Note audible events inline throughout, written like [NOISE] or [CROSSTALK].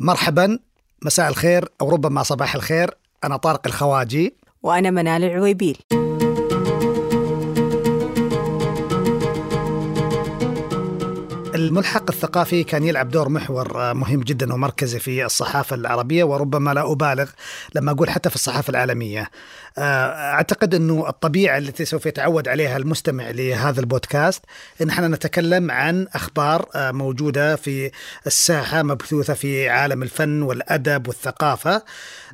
مرحبا مساء الخير أو ربما صباح الخير. أنا طارق الخواجي. وأنا منال العويبيل. الملحق الثقافي كان يلعب دور محور مهم جدا ومركزي في الصحافة العربية وربما لا أبالغ لما أقول حتى في الصحافة العالمية. أعتقد إنه الطبيعة التي سوف يتعود عليها المستمع لهذا البودكاست إن إحنا نتكلم عن أخبار موجودة في الساحة مبثوثة في عالم الفن والأدب والثقافة.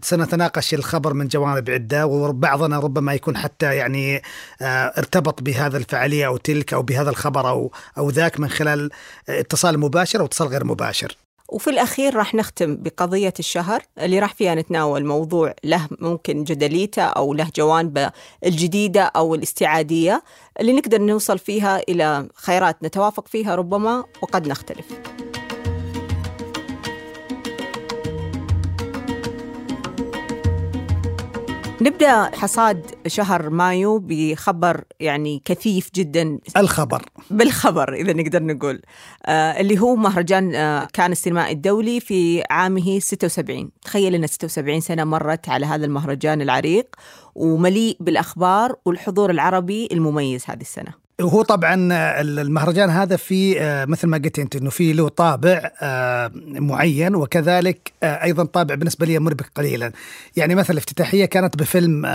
سنتناقش الخبر من جوانب عدة وبعضنا ربما يكون حتى يعني ارتبط بهذا الفعالية أو تلك أو بهذا الخبر أو أو ذاك من خلال اتصال مباشر أو اتصال غير مباشر. وفي الأخير راح نختم بقضية الشهر اللي راح فيها نتناول موضوع له ممكن جدليته أو له جوانبه الجديدة أو الاستعادية اللي نقدر نوصل فيها إلى خيرات نتوافق فيها ربما وقد نختلف. نبدأ حصاد شهر مايو بخبر يعني كثيف جدا. الخبر. بالخبر إذا نقدر نقول. آه اللي هو مهرجان آه كان السينمائي الدولي في عامه 76 تخيل ان 76 سنة مرت على هذا المهرجان العريق ومليء بالأخبار والحضور العربي المميز هذه السنة. وهو طبعا المهرجان هذا في مثل ما قلت أنت إنه في له طابع معين وكذلك أيضا طابع بالنسبة لي مربك قليلا. يعني مثلا الافتتاحيه كانت بفيلم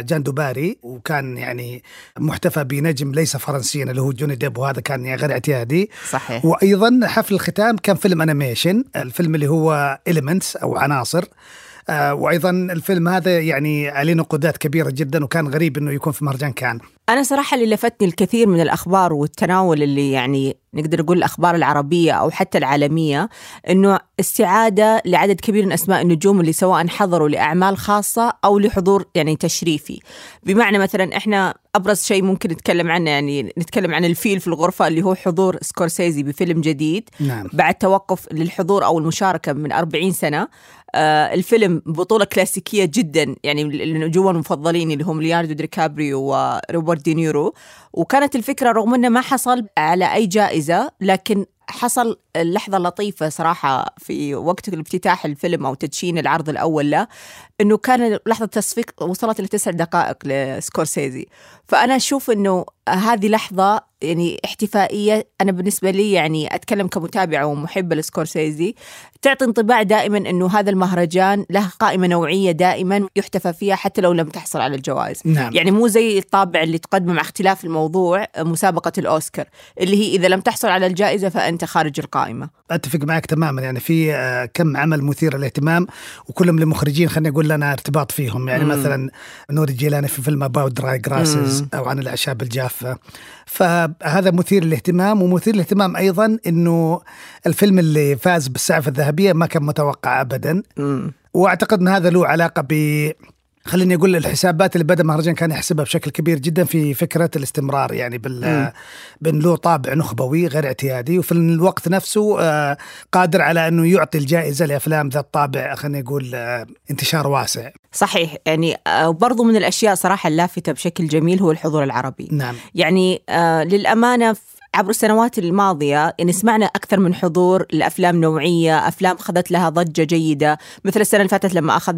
جان دوباري وكان يعني محتفى بنجم ليس فرنسيا اللي هو جوني ديب وهذا كان يعني غير اعتيادي. صحيح. وأيضا حفل الختام كان فيلم animation الفيلم اللي هو Elements أو عناصر. آه وأيضا الفيلم هذا يعني عليه نقودات كبيرة جدا وكان غريب إنه يكون في مهرجان كان. أنا صراحة اللي لفتني الكثير من الأخبار والتناول اللي يعني نقدر نقول الأخبار العربية أو حتى العالمية إنه استعادة لعدد كبير من أسماء النجوم اللي سواء حضروا لأعمال خاصة أو لحضور يعني تشريفي. بمعنى مثلا إحنا أبرز شيء ممكن نتكلم عنه يعني نتكلم عن الفيل في الغرفة اللي هو حضور سكورسيزي بفيلم جديد. نعم. بعد توقف للحضور أو المشاركة من 40 سنة. آه الفيلم بطولة كلاسيكية جدا يعني النجوم المفضلين اللي هم ليوناردو ديكابريو وروبرت دينيرو. وكانت الفكرة رغم أنه ما حصل على أي جائزة لكن حصل اللحظة لطيفة صراحة في وقت الافتتاح الفيلم أو تدشين العرض الأول له أنه كان لحظة تصفيق وصلت لتسع دقائق لسكورسيزي. فأنا أشوف أنه هذه لحظة يعني احتفائية. أنا بالنسبة لي يعني أتكلم كمتابعة ومحبة لسكورسيزي. تعطي انطباع دائما أنه هذا المهرجان له قائمة نوعية دائما يحتفى فيها حتى لو لم تحصل على الجوائز. نعم. يعني مو زي الطابع اللي تقدم مع اختلاف الموضوع مسابقة الأوسكار اللي هي إذا لم تحصل على الجائزة فأنت خارج القائمة. أتفق معك تماما. يعني في كم عمل مثير للاهتمام وكلهم لمخرجين خلينا نقول لنا ارتباط فيهم. يعني مم. مثلا نوري بيلجي جيلان في فيلم About Dry Grasses. أو عن الأعشاب الجافة. فهذا مثير للاهتمام ومثير للاهتمام أيضا إنه الفيلم اللي فاز بالسعفة الذهبية ما كان متوقع ابدا مم. وأعتقد إن هذا له علاقة ب خليني أقول الحسابات اللي بدأ المهرجان كان يحسبها بشكل كبير جدا في فكرة الاستمرار يعني بال بأن له طابع نخبوي غير اعتيادي وفي الوقت نفسه آه، قادر على أنه يعطي الجائزة لأفلام ذات طابع خليني أقول آه، انتشار واسع. صحيح يعني آه، برضو من الأشياء صراحة اللافتة بشكل جميل هو الحضور العربي. نعم. يعني للأمانة ف- عبر السنوات الماضية يعني سمعنا أكثر من حضور لأفلام نوعية أفلام أخذت لها ضجة جيدة مثل السنة اللي فاتت لما أخذ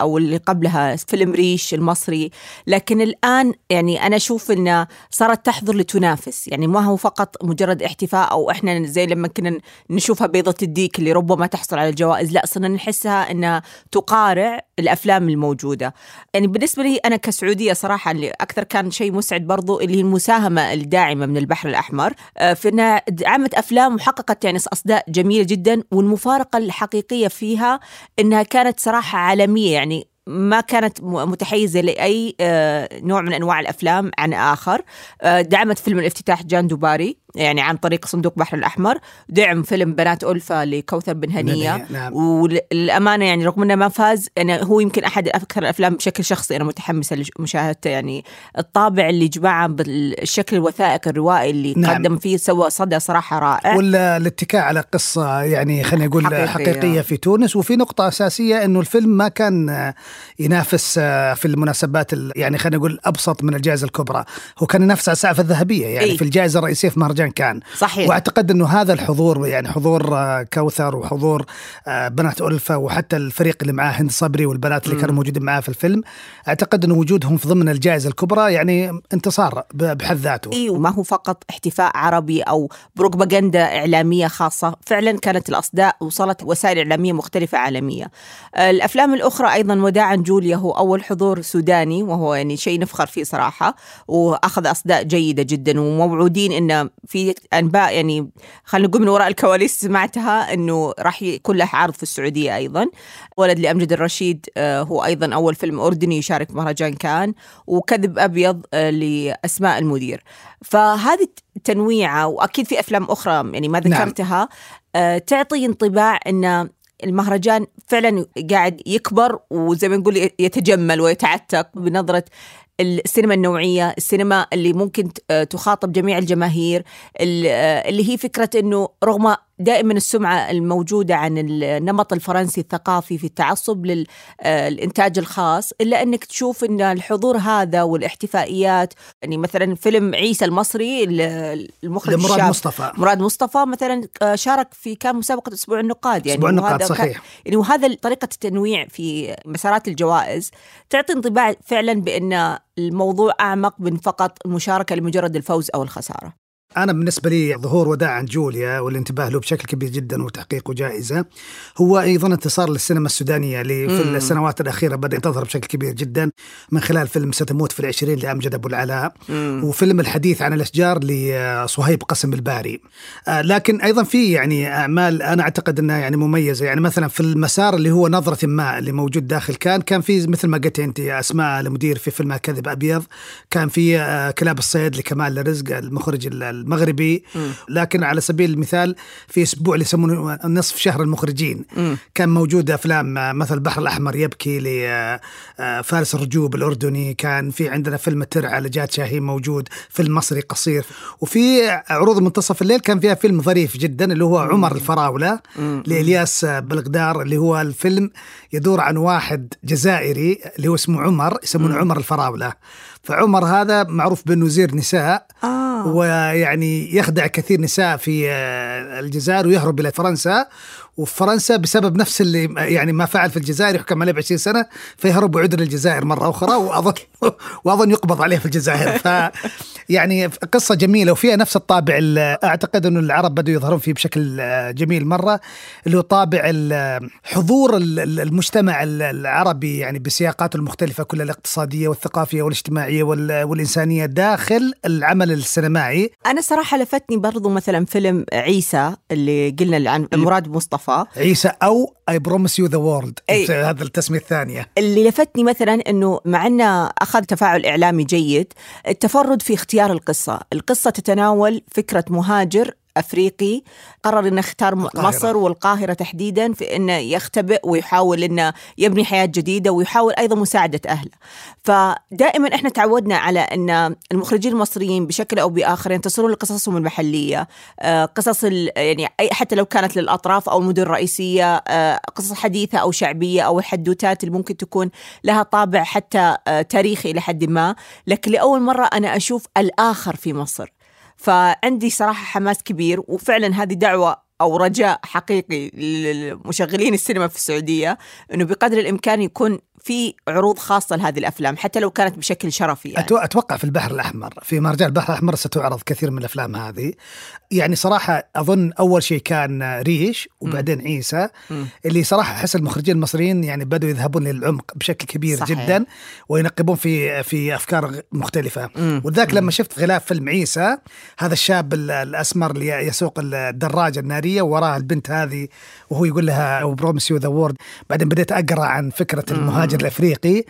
أو اللي قبلها فيلم ريش المصري. لكن الآن يعني أنا أشوف أنه صارت تحضر لتنافس. يعني ما هو فقط مجرد احتفاء أو إحنا زي لما كنا نشوفها بيضة الديك اللي ربما تحصل على الجوائز. لا صرنا نحسها أنها تقارع الأفلام الموجودة. يعني بالنسبة لي أنا كسعودية صراحة اللي أكثر كان شيء مسعد برضو اللي هي المساهمة الداعمة من البحر الأحمر. آه، في أنها دعمت أفلام وحققت يعني أصداء جميلة جدا والمفارقة الحقيقية فيها أنها كانت صراحة عالمية. يعني ما كانت متحيزة لأي آه، نوع من أنواع الأفلام عن آخر. آه، دعمت فيلم الافتتاح جان دوباري. يعني عن طريق صندوق بحر الأحمر دعم فيلم بنات ألفة لكوثر بن هنية نعم وللأمانة يعني رغم أنه ما فاز أنا هو يمكن أحد أكثر الأفلام بشكل شخصي أنا متحمسة لمشاهدته يعني الطابع اللي جمعه بالشكل الوثائقي الروائي اللي نعم. قدم فيه سوى صدى صراحة رائع ولا الاتكاء على قصة يعني خلينا نقول حقيقية. حقيقية. في تونس وفي نقطة أساسية أنه الفيلم ما كان ينافس آه، في المناسبات ال- يعني خلينا نقول أبسط من الجائزة الكبرى هو كان ينافس على السعفة الذهبية يعني إي. في الجائزة الرئيسية في مهرجان مهرجان كان. صحيح. وأعتقد إنه هذا الحضور يعني حضور آه، كوثر وحضور آه، بنات ألفة وحتى الفريق اللي معاه هند صبري والبنات اللي كانوا موجودين معاه في الفيلم أعتقد انه وجودهم في ضمن الجائزة الكبرى يعني انتصار بحد ذاته. إيوه ما هو فقط احتفاء عربي أو بروباغندا إعلامية خاصة، فعلا كانت الأصداء وصلت وسائل إعلامية مختلفة عالمية. الأفلام الأخرى أيضا وداعا جوليا هو أول حضور سوداني وهو يعني شيء نفخر فيه صراحة وأخذ أصداء جيدة جدا وموعودين انه في أنباء يعني خلينا نقول من وراء الكواليس سمعتها إنه راح يكون له عرض في السعودية أيضا. ولد لأمجد الرشيد آه، هو أيضا أول فيلم أردني يشارك في مهرجان كان وكذب أبيض آه، لأسماء المدير. فهذه التنويعه وأكيد في أفلام أخرى يعني ما نعم. ذكرتها آه، تعطي انطباع إن المهرجان فعلا قاعد يكبر وزي ما نقول يتجمل ويتعتق بنظرة السينما النوعية، السينما اللي ممكن آه، تخاطب جميع الجماهير، ال- آه، اللي هي فكرة إنه رغم دائما السمعة الموجودة عن النمط الفرنسي الثقافي في التعصب للانتاج الخاص، إلا أنك تشوف إن الحضور هذا والاحتفائيات يعني مثلا فيلم عيسى المصري ال- المخرج الشاب مصطفى. مراد مصطفى مثلا آه، شارك في كان مسابقة أسبوع النقاد يعني أسبوع النقاد صحيح. يعني وهذا طريقة التنويع في مسارات الجوائز تعطي انطباع فعلا بأن الموضوع أعمق من فقط المشاركة لمجرد الفوز أو الخسارة. أنا بالنسبة لي ظهور وداع عن جوليا والانتباه له بشكل كبير جدا وتحقيقه جائزة هو أيضا انتصار للسينما السودانية اللي في مم. السنوات الأخيرة بدأت تظهر بشكل كبير جدا من خلال فيلم ستموت في العشرين لأمجد أبو العلاء وفيلم الحديث عن الأشجار لصهيب قسم الباري آه، لكن أيضا في يعني أعمال أنا أعتقد أنها يعني مميزة يعني مثلا في المسار اللي هو نظرة ما اللي موجود داخل كان كان في مثل ما قلت أنت أسماء المدير في فيلم كذب أبيض كان في آه، كلاب الصيد لكمال رزق المخرج المغربي لكن على سبيل المثال في أسبوع اللي يسمونه نصف شهر المخرجين كان موجود أفلام آه، مثل البحر الأحمر يبكي لفارس الرجوب الأردني كان في عندنا فيلم الترعه لجاد شاهين موجود فيلم مصري قصير. وفي عروض منتصف الليل كان فيها فيلم ظريف جدا اللي هو عمر الفراولة لإلياس بلقدار اللي هو الفيلم يدور عن واحد جزائري اللي هو اسمه عمر يسمونه عمر الفراولة. فعمر هذا معروف بأنه يزير نساء آه. ويعني يخدع كثير نساء في آه، الجزائر ويهرب إلى فرنسا وفي فرنسا بسبب نفس اللي يعني ما فعل في الجزائر يحكم عليه ب 20 سنة فيهرب ويعود للجزائر مرة أخرى وأظن [LAUGHS] وأظن يقبض عليه في الجزائر ف [LAUGHS] يعني قصة جميلة وفيها نفس الطابع ال- أعتقد إنه العرب بدوا يظهرون فيه بشكل آه، جميل مرة اللي هو طابع حضور ال- ال- المجتمع ال- العربي يعني بسياقاته المختلفة كلها الاقتصادية والثقافية والاجتماعية وال- والإنسانية داخل العمل السينمائي. أنا صراحة لفتني برضو مثلا فيلم عيسى اللي قلنا عن مراد مصطفى. عيسى أو I Promise You the World. هذا التسمية الثانية. اللي لفتني مثلا إنه مع إنه أخذ تفاعل إعلامي جيد التفرد في اختيار القصة، القصة تتناول فكرة مهاجر أفريقي قرر إنه يختار م- القاهرة. مصر والقاهرة تحديدا في إنه يختبئ ويحاول إنه يبني حياة جديدة ويحاول أيضا مساعدة أهله. فدائما إحنا تعودنا على إن المخرجين المصريين بشكل أو بآخر ينتصرون لقصصهم المحلية، آه، قصص يعني حتى لو كانت للأطراف أو المدن الرئيسية، آه، قصص حديثة أو شعبية أو الحدوتات اللي ممكن تكون لها طابع حتى آه، تاريخي إلى حد ما، لكن لأول مرة أنا أشوف الآخر في مصر. فعندي صراحة حماس كبير وفعلا هذه دعوة أو رجاء حقيقي للمشغلين السينما في السعودية إنه بقدر الإمكان يكون في عروض خاصة لهذه الأفلام حتى لو كانت بشكل شرفي يعني. أتوقع في البحر الأحمر في مهرجان البحر الأحمر ستعرض كثير من الأفلام هذه يعني صراحة أظن أول شيء كان ريش وبعدين عيسى. اللي صراحة أحس المخرجين المصريين يعني بدوا يذهبون للعمق بشكل كبير صحيح. جدا وينقبون في في أفكار مختلفة. وذاك لما شفت غلاف فيلم عيسى هذا الشاب ال- الأسمر اللي يسوق الدراجة النارية ووراه البنت هذه وهو يقول لها Promise You the World بعدين بديت أقرأ عن فكرة المهاجر الأفريقي.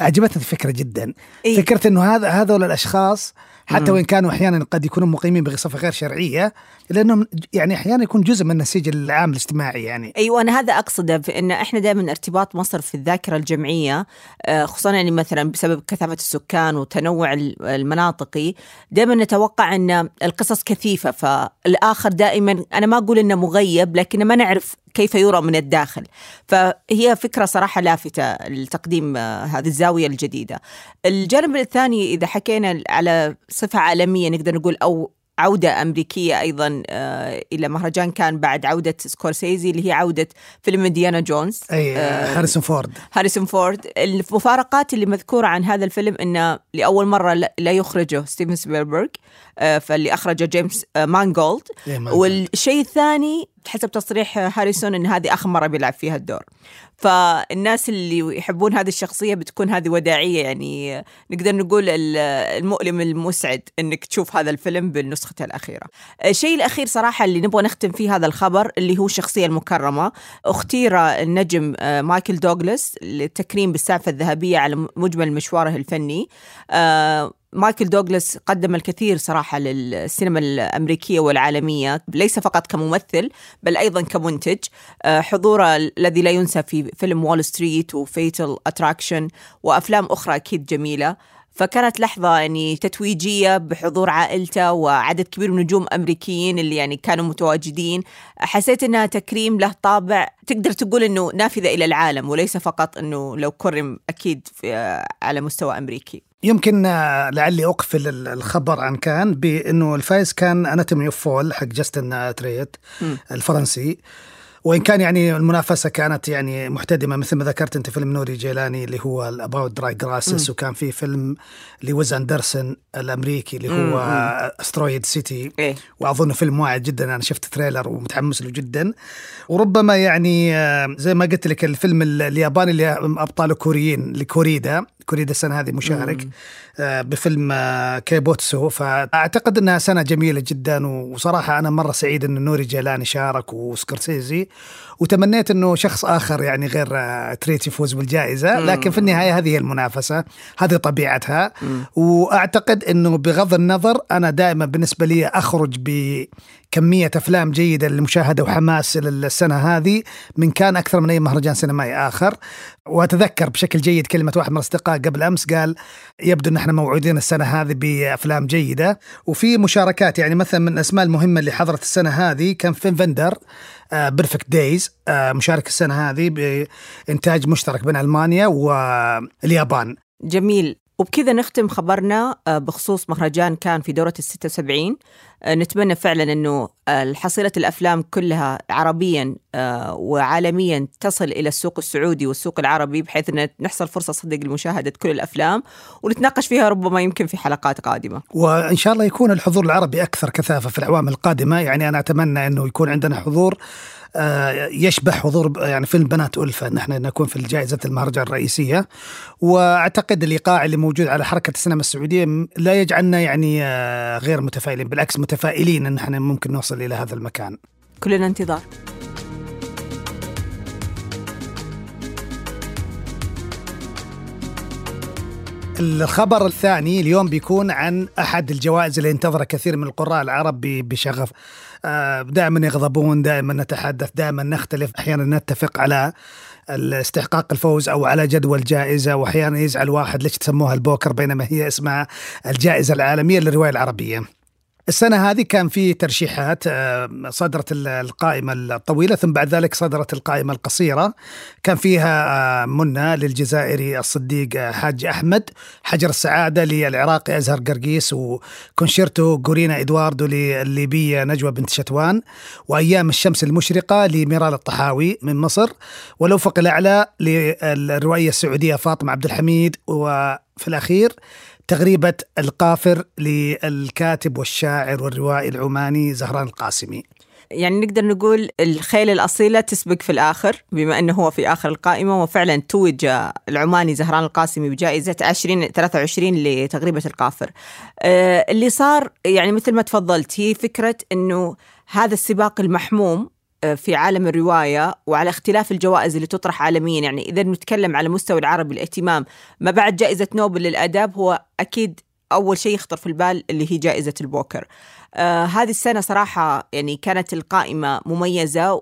عجبتني الفكرة جدا. إيه؟ فكرة إنه هذا هذول الأشخاص حتى وإن كانوا أحيانا قد يكونوا مقيمين بصفه غير شرعية لأنهم يعني أحيانا يكون جزء من النسيج العام الاجتماعي يعني. أيوه أنا هذا أقصده في إن إحنا دائما ارتباط مصر في الذاكرة الجمعية آه، خصوصا يعني مثلا بسبب كثافة السكان وتنوع ال- المناطقي دائما نتوقع إن القصص كثيفة فالآخر دائما أنا ما أقول إنه مغيب لكن ما نعرف كيف يرى من الداخل. فهي فكرة صراحة لافتة لتقديم آه، هذه الزاوية الجديدة. الجانب الثاني إذا حكينا على صفة عالمية نقدر نقول أو عودة أمريكية أيضا آه، إلى مهرجان كان بعد عودة سكورسيزي اللي هي عودة فيلم إنديانا جونز. أي آه هاريسون فورد. هاريسون فورد. المفارقات اللي مذكورة عن هذا الفيلم أنه لأول مرة لا يخرجه ستيفن سبيلبرغ آه فاللي أخرجه جيمس آه مانجولد. والشيء الثاني حسب تصريح هاريسون إن هذه آخر مرة بيلعب فيها الدور. فالناس اللي يحبون هذه الشخصية بتكون هذه وداعية يعني نقدر نقول المؤلم المسعد إنك تشوف هذا الفيلم بنسخته الأخيرة. الشيء الأخير صراحة اللي نبغى نختم فيه هذا الخبر اللي هو الشخصية المكرمة اختير النجم آه، مايكل دوغلاس للتكريم بالسعفه الذهبية على مجمل مشواره الفني. آه، مايكل دوغلاس قدم الكثير صراحة للسينما الأمريكية والعالمية ليس فقط كممثل بل أيضا كمنتج. آه، حضوره الذي لا ينسى في فيلم Wall Street و Fatal Attraction وأفلام أخرى أكيد جميلة. فكانت لحظة يعني تتويجية بحضور عائلته وعدد كبير من نجوم أمريكيين اللي يعني كانوا متواجدين. حسيت أنها تكريم له طابع تقدر تقول أنه نافذة إلى العالم وليس فقط أنه لو كرم أكيد في على مستوى أمريكي. يمكن لعلي أقفل الخبر عن كان بأنه الفايز كان Anatomy of a Fall حق جاستن تريت الفرنسي. وإن كان يعني المنافسة كانت يعني محتدمة مثل ما ذكرت أنت فيلم نوري جيلان اللي هو About Dry Grasses وكان في فيلم لويس أندرسون الأمريكي اللي هو Asteroid City إيه؟ وأظن فيلم واعد جدا أنا شفت trailer ومتحمس له جدا. وربما يعني آه، زي ما قلت لك الفيلم الياباني اللي أبطاله كوريين لكوريدا. كوريدا السنة هذه مشارك. آه، بفيلم آه، Kaibutsu. فأعتقد إنها سنة جميلة جدا وصراحة أنا مرة سعيد إن نوري جيلان شارك وسكورسيزي وتمنيت إنه شخص آخر يعني غير آه، تريت يفوز بالجائزة. لكن في النهاية هذه هي المنافسة. هذه طبيعتها. وأعتقد إنه بغض النظر أنا دائما بالنسبة لي أخرج بكمية أفلام جيدة للمشاهده وحماس للسنة هذه. من كان أكثر من أي مهرجان سينمائي آخر. وأتذكر بشكل جيد كلمة واحد من الأصدقاء قبل أمس قال يبدو أن إحنا موعودين السنة هذه بأفلام جيدة. وفي مشاركات يعني مثلا من الأسماء المهمة اللي حضرت السنة هذه كان فيم فندرز Perfect Days مشارك السنة هذه بإنتاج مشترك بين ألمانيا واليابان. جميل. وبكذا نختم خبرنا آه، بخصوص مهرجان كان في دورة الستة وسبعين. نتمنى فعلا أنه حصيلة الأفلام كلها عربيا وعالميا تصل إلى السوق السعودي والسوق العربي بحيث أن نحصل فرصة صدق لمشاهدة كل الأفلام ونتناقش فيها ربما يمكن في حلقات قادمة. وإن شاء الله يكون الحضور العربي أكثر كثافة في الأعوام القادمة. يعني أنا أتمنى أنه يكون عندنا حضور آه، يشبه حضور يعني فيلم بنات ألفة. نحن نكون في الجائزة المهرجان الرئيسية. وأعتقد الإيقاع اللي موجود على حركة السينما السعودية لا يجعلنا يعني آه، غير متفائلين بالعكس متفائلين أن نحن ممكن نوصل إلى هذا المكان. كلنا انتظار. الخبر الثاني اليوم بيكون عن أحد الجوائز اللي انتظر كثير من القراء العرب بشغف. آه، دائما يغضبون دائما نتحدث دائما نختلف أحيانا نتفق على استحقاق الفوز أو على جدول جائزة واحيانا يزعل واحد ليش تسموها البوكر بينما هي اسمها الجائزة العالمية للرواية العربية. السنة هذه كان في ترشيحات آه، صدرت القائمة الطويلة ثم بعد ذلك صدرت القائمة القصيرة. كان فيها آه، منى للجزائري الصديق آه، حاج أحمد حجر السعادة للعراقي أزهر قرقيس وكونشيرتو غورينا إدواردو للليبية نجوى بنت شتوان وأيام الشمس المشرقة لميرال الطحاوي من مصر والأفق الأعلى للروائية السعودية فاطمة عبد الحميد وفي الأخير تغريبة القافر للكاتب والشاعر والروائي العماني زهران القاسمي. يعني نقدر نقول الخيل الأصيلة تسبق في الآخر بما أنه هو في آخر القائمة وفعلا توج العماني زهران القاسمي بجائزة 20 23 لتغريبة القافر. آه، اللي صار يعني مثل ما تفضلت هي فكرة أنه هذا السباق المحموم في عالم الرواية وعلى اختلاف الجوائز اللي تطرح عالميا. يعني إذا نتكلم على مستوى العربي الاهتمام ما بعد جائزة نوبل للآداب هو أكيد أول شيء يخطر في البال اللي هي جائزة البوكر. آه هذه السنة صراحة يعني كانت القائمة مميزة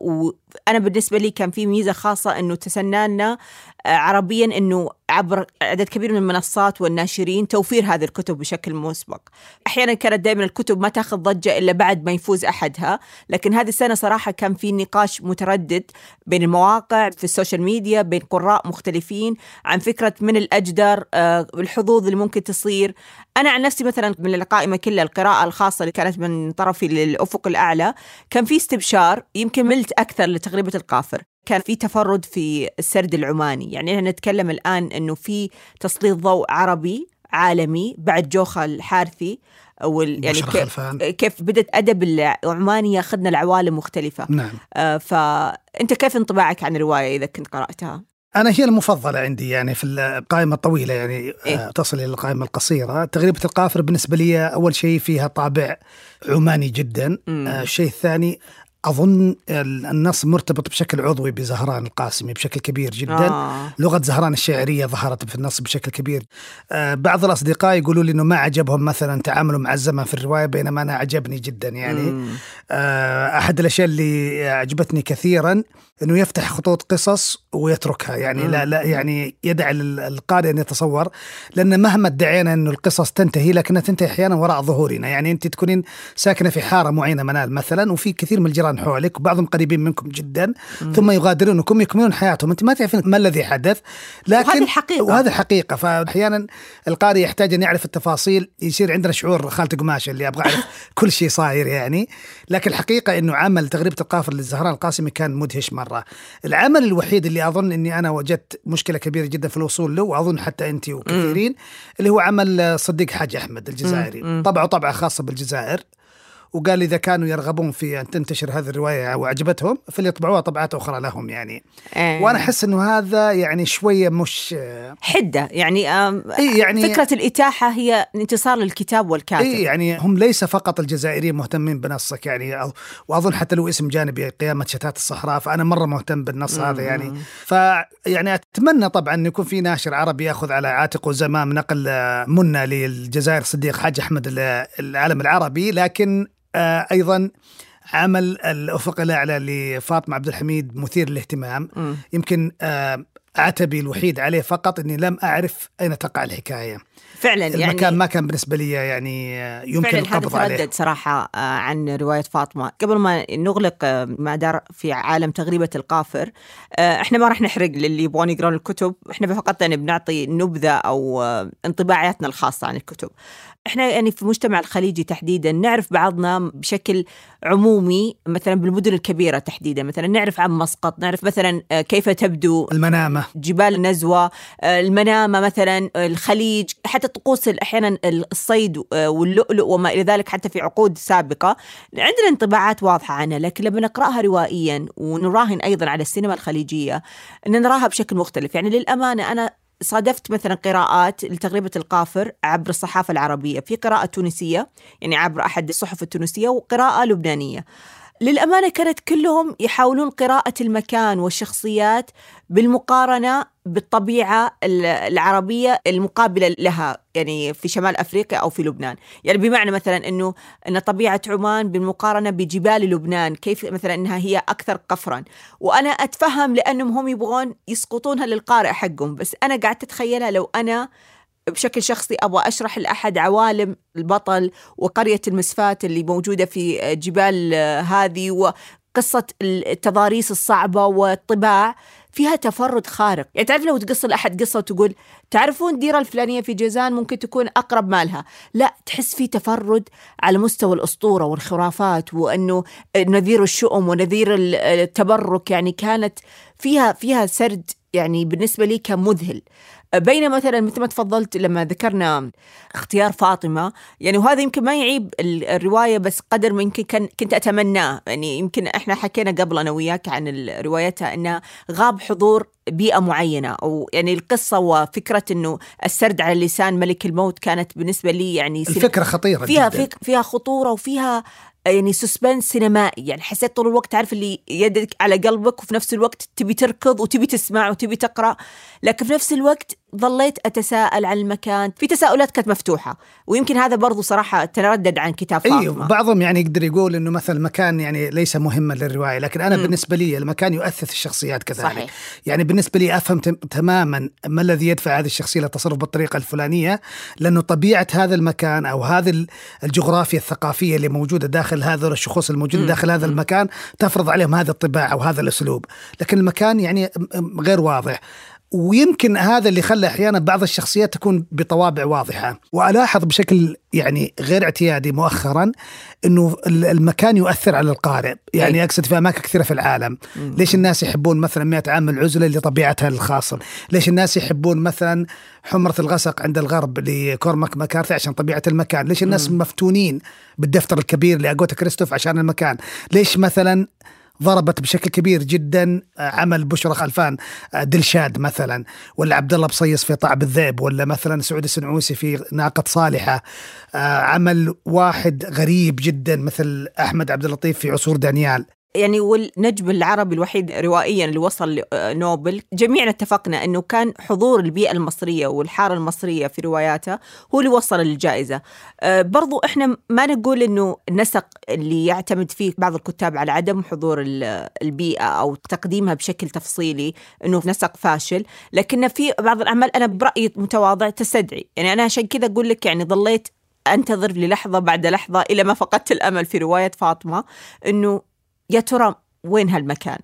أنا بالنسبة لي كان في ميزة خاصة إنه تسنانا آه، عربيا إنه عبر عدد كبير من المنصات والناشرين توفير هذه الكتب بشكل مسبق. أحيانا كانت دائما الكتب ما تأخذ ضجة إلا بعد ما يفوز أحدها، لكن هذه السنة صراحة كان في نقاش متردد بين المواقع في السوشيال ميديا بين قراء مختلفين عن فكرة من الأجدر آه، الحظوظ اللي ممكن تصير. أنا عن نفسي مثلا من القائمه كلها القراءة الخاصة اللي كانت من طرفي للأفق الأعلى كان في استبشار يمكن ملت أكثر لتغريبة القافر. كان في تفرد في السرد العماني. يعني إحنا نتكلم الآن أنه في تسليط ضوء عربي عالمي بعد جوخة الحارثي وال يعني كيف, كيف بدت أدب العماني ياخذنا لعوالم مختلفة. نعم. آه فانت كيف انطباعك عن الرواية إذا كنت قرأتها؟ أنا هي المفضلة عندي يعني في القائمة الطويلة يعني آه، إيه؟ تصل إلى القائمة القصيرة. تغريبة القافر بالنسبة لي أول شيء فيها طابع عماني جدا. آه الشيء الثاني أظن النص مرتبط بشكل عضوي بزهران القاسمي بشكل كبير جدا. آه. لغة زهران الشعريه ظهرت في النص بشكل كبير. آه بعض الأصدقاء يقولوا لي إنه ما عجبهم مثلا تعامله مع الزمن في الرواية بينما أنا عجبني جدا يعني. آه أحد الأشياء اللي عجبتني كثيرا إنه يفتح خطوط قصص ويتركها. يعني مم. لا لا يعني يدع القارئ أن يتصور لأن مهما ادعينا إنه القصص تنتهي لكنها تنتهي أحيانا وراء ظهورنا. يعني أنت تكونين ساكنة في حارة معينة منال مثلا وفي كثير من الجيران حولك وبعضهم قريبين منكم جدا مم. ثم يغادرونكم يكملون حياتهم. أنت ما تعرفين ما الذي حدث لكن وهذه الحقيقة. وهذه الحقيقة فاحيانا القارئ يحتاج أن يعرف التفاصيل يصير عندنا شعور خالة قماشه اللي أبغى أعرف [LAUGHS] كل شيء صاير يعني. لكن الحقيقة إنه عمل تغريبة القافر للزهراء القاسمي كان مدهش مرة. العمل الوحيد اللي أظن إني أنا وجدت مشكلة كبيرة جدا في الوصول له وأظن حتى أنت وكثيرين اللي هو عمل صديق حاج أحمد الجزائري. طبعه طبعة خاصة بالجزائر. وقال إذا كانوا يرغبون في أن تنتشر هذه الرواية وعجبتهم فليطبعوها طبعات أخرى لهم يعني. أه. وأنا أحس إنه هذا يعني شوية مش حدة. يعني, إيه يعني فكرة الإتاحة هي انتصار للكتاب والكاتب. إي يعني هم ليس فقط الجزائريين مهتمين بنصك يعني وأظن حتى لو اسم جانبي قيامة شتات الصحراء فأنا مرة مهتم بالنص هذا يعني. فيعني أتمنى طبعا أن يكون في ناشر عربي يأخذ على عاتقه زمام نقل منى للجزائر صديق حاج أحمد العالم العربي لكن آه، أيضا عمل الافق الاعلى لفاطمه عبد الحميد مثير للاهتمام. م. يمكن آه، عتبي الوحيد عليه فقط إني لم أعرف أين تقع الحكاية. فعلا يعني المكان ما كان بالنسبة لي يعني يمكن فعلا القبض عليه. تردد صراحة آه، عن رواية فاطمة. قبل ما نغلق ما دار في عالم تغريبة القافر إحنا ما راح نحرق للي يبغون يقرون الكتب. إحنا فقط يعني بنعطي نبذة أو انطباعاتنا الخاصة عن الكتب. إحنا يعني في المجتمع الخليجي تحديدا نعرف بعضنا بشكل عمومي مثلا بالمدن الكبيرة تحديدا مثلا نعرف عن مسقط نعرف مثلا آه، كيف تبدو المنامة. جبال النزوة آه، المنامة مثلا الخليج حتى طقوس أحيانا الصيد آه، واللؤلؤ وما إلى ذلك حتى في عقود سابقة. عندنا انطباعات واضحة عنها لكن لما نقرأها روائيا ونراهن أيضا على السينما الخليجية نراها بشكل مختلف. يعني للأمانة أنا صادفت مثلا قراءات لتغريبة القافر عبر الصحافة العربية. في قراءة تونسية يعني عبر أحد الصحف التونسية وقراءة لبنانية. للأمانة كانت كلهم يحاولون قراءة المكان والشخصيات بالمقارنة بالطبيعة العربية المقابلة لها يعني في شمال أفريقيا أو في لبنان. يعني بمعنى مثلا أنه أن طبيعة عمان بالمقارنة بجبال لبنان كيف مثلا أنها هي أكثر قفرا. وأنا أتفهم لأنهم هم يبغون يسقطونها للقارئ حقهم بس أنا قاعدة أتخيلها لو أنا بشكل شخصي أبغى أشرح لأحد عوالم البطل وقرية المسفات اللي موجودة في جبال هذه وقصة التضاريس الصعبة والطباع. فيها تفرد خارق. يعني تعرف لو تقص لأحد قصة وتقول تعرفون ديرة الفلانية في جيزان ممكن تكون أقرب مالها. لا تحس في تفرد على مستوى الأسطورة والخرافات وأنه نذير الشؤم ونذير التبرك يعني كانت فيها فيها سرد يعني بالنسبة لي كان مذهل بينما مثلا مثل ما تفضلت لما ذكرنا اختيار فاطمة يعني وهذا يمكن ما يعيب الرواية بس قدر ما يمكن كان كنت أتمناه. يعني يمكن إحنا حكينا قبل أنا وياك عن روايتها انها غاب حضور بيئة معينة أو يعني القصة وفكرة أنه السرد على لسان ملك الموت كانت بالنسبة لي يعني الفكرة خطيرة فيها جدا. فيها خطورة وفيها يعني سسبنس سينمائي. يعني حسيت طول الوقت تعرف اللي يدك على قلبك وفي نفس الوقت تبي تركض وتبي تسمع وتبي تقرأ. لكن في نفس الوقت ظليت أتساءل عن المكان. في تساؤلات كانت مفتوحة ويمكن هذا برضو صراحة تردد عن كتاب فاطمة. أيوه بعضهم يعني يقدر يقول أنه مثلا المكان يعني ليس مهما للرواية لكن أنا م. بالنسبة لي المكان يؤثث الشخصيات كذلك. صحيح. يعني بالنسبة لي أفهم تماما ما الذي يدفع هذه الشخصية للتصرف بالطريقة الفلانية لأنه طبيعة هذا المكان أو هذه الجغرافيا الثقافية اللي موجودة داخل هذا الشخوص الموجودين داخل هذا المكان تفرض عليهم هذا الطباع أو هذا الأسلوب. لكن المكان يعني غير واضح. ويمكن هذا اللي خلى أحيانا بعض الشخصيات تكون بطوابع واضحة وألاحظ بشكل يعني غير اعتيادي مؤخرا إنه المكان يؤثر على القارئ يعني أي. أقصد في أماكن كثيرة في العالم. ليش الناس يحبون مثلا 100 عام العزلة لطبيعتها الخاصة ليش الناس يحبون مثلا حمرة الغسق عند الغرب لكورماك مكارثي عشان طبيعة المكان ليش الناس. مفتونين بالدفتر الكبير لأغوتا كريستوف عشان المكان ليش مثلا ضربت بشكل كبير جدا آه، عمل بشرى خلفان آه، دلشاد مثلا ولا عبد الله بصيص في طعب الذئب ولا مثلا سعود السنعوسي في ناقة صالحة. آه، عمل واحد غريب جدا مثل أحمد عبد اللطيف في عصور دانيال. يعني والنجم العربي الوحيد روائيا اللي وصل نوبل. جميعنا اتفقنا إنه كان حضور البيئة المصرية والحارة المصرية في رواياته هو اللي وصل للجائزه آه، برضو إحنا ما نقول إنه النسق اللي يعتمد فيه بعض الكتاب على عدم حضور البيئة أو تقديمها بشكل تفصيلي إنه نسق فاشل لكن في بعض الأعمال أنا برأيي متواضع تستدعي. يعني أنا عشان كذا أقول لك يعني ظليت أنتظر للحظة بعد لحظة إلى ما فقدت الأمل في رواية فاطمة إنه يا ترى وين هالمكان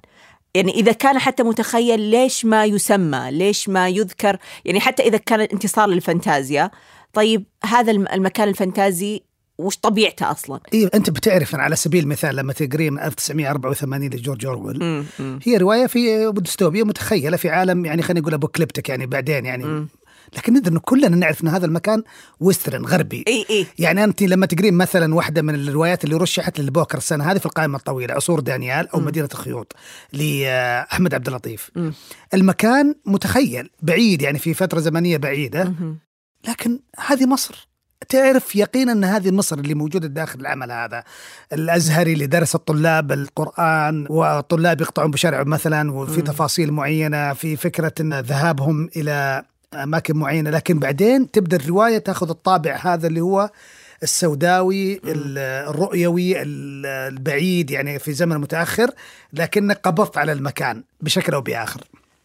يعني إذا كان حتى متخيل ليش ما يسمى ليش ما يذكر يعني حتى إذا كان انتصار للفانتازيا طيب هذا المكان الفانتازي وش طبيعته أصلا؟ أيوه أنت بتعرف على سبيل المثال لما تقرين 1984 لجورج أورويل هي رواية في ديستوبيا متخيلة في عالم يعني خلينا نقول apocalyptic يعني بعدين يعني م. لكن ندري إنه كلنا نعرف إن هذا المكان Western غربي إي إي يعني أنت لما تقرين مثلا واحدة من الروايات اللي رشحت للبوكر السنة هذه في القائمة الطويلة عصور دانيال أو م. مدينة الخيوط لأحمد عبد اللطيف م. المكان متخيل بعيد يعني في فترة زمنية بعيدة م. لكن هذه مصر تعرف يقينا إن هذه مصر اللي موجودة داخل العمل هذا الأزهري اللي درس الطلاب القرآن والطلاب يقطعون بشرع مثلا وفي تفاصيل معينة في فكرة إن ذهابهم إلى أماكن معينة. لكن بعدين تبدأ الرواية تاخذ الطابع هذا اللي هو السوداوي الرؤيوي البعيد يعني في زمن متأخر لكنك قبضت على المكان بشكل أو بآخر.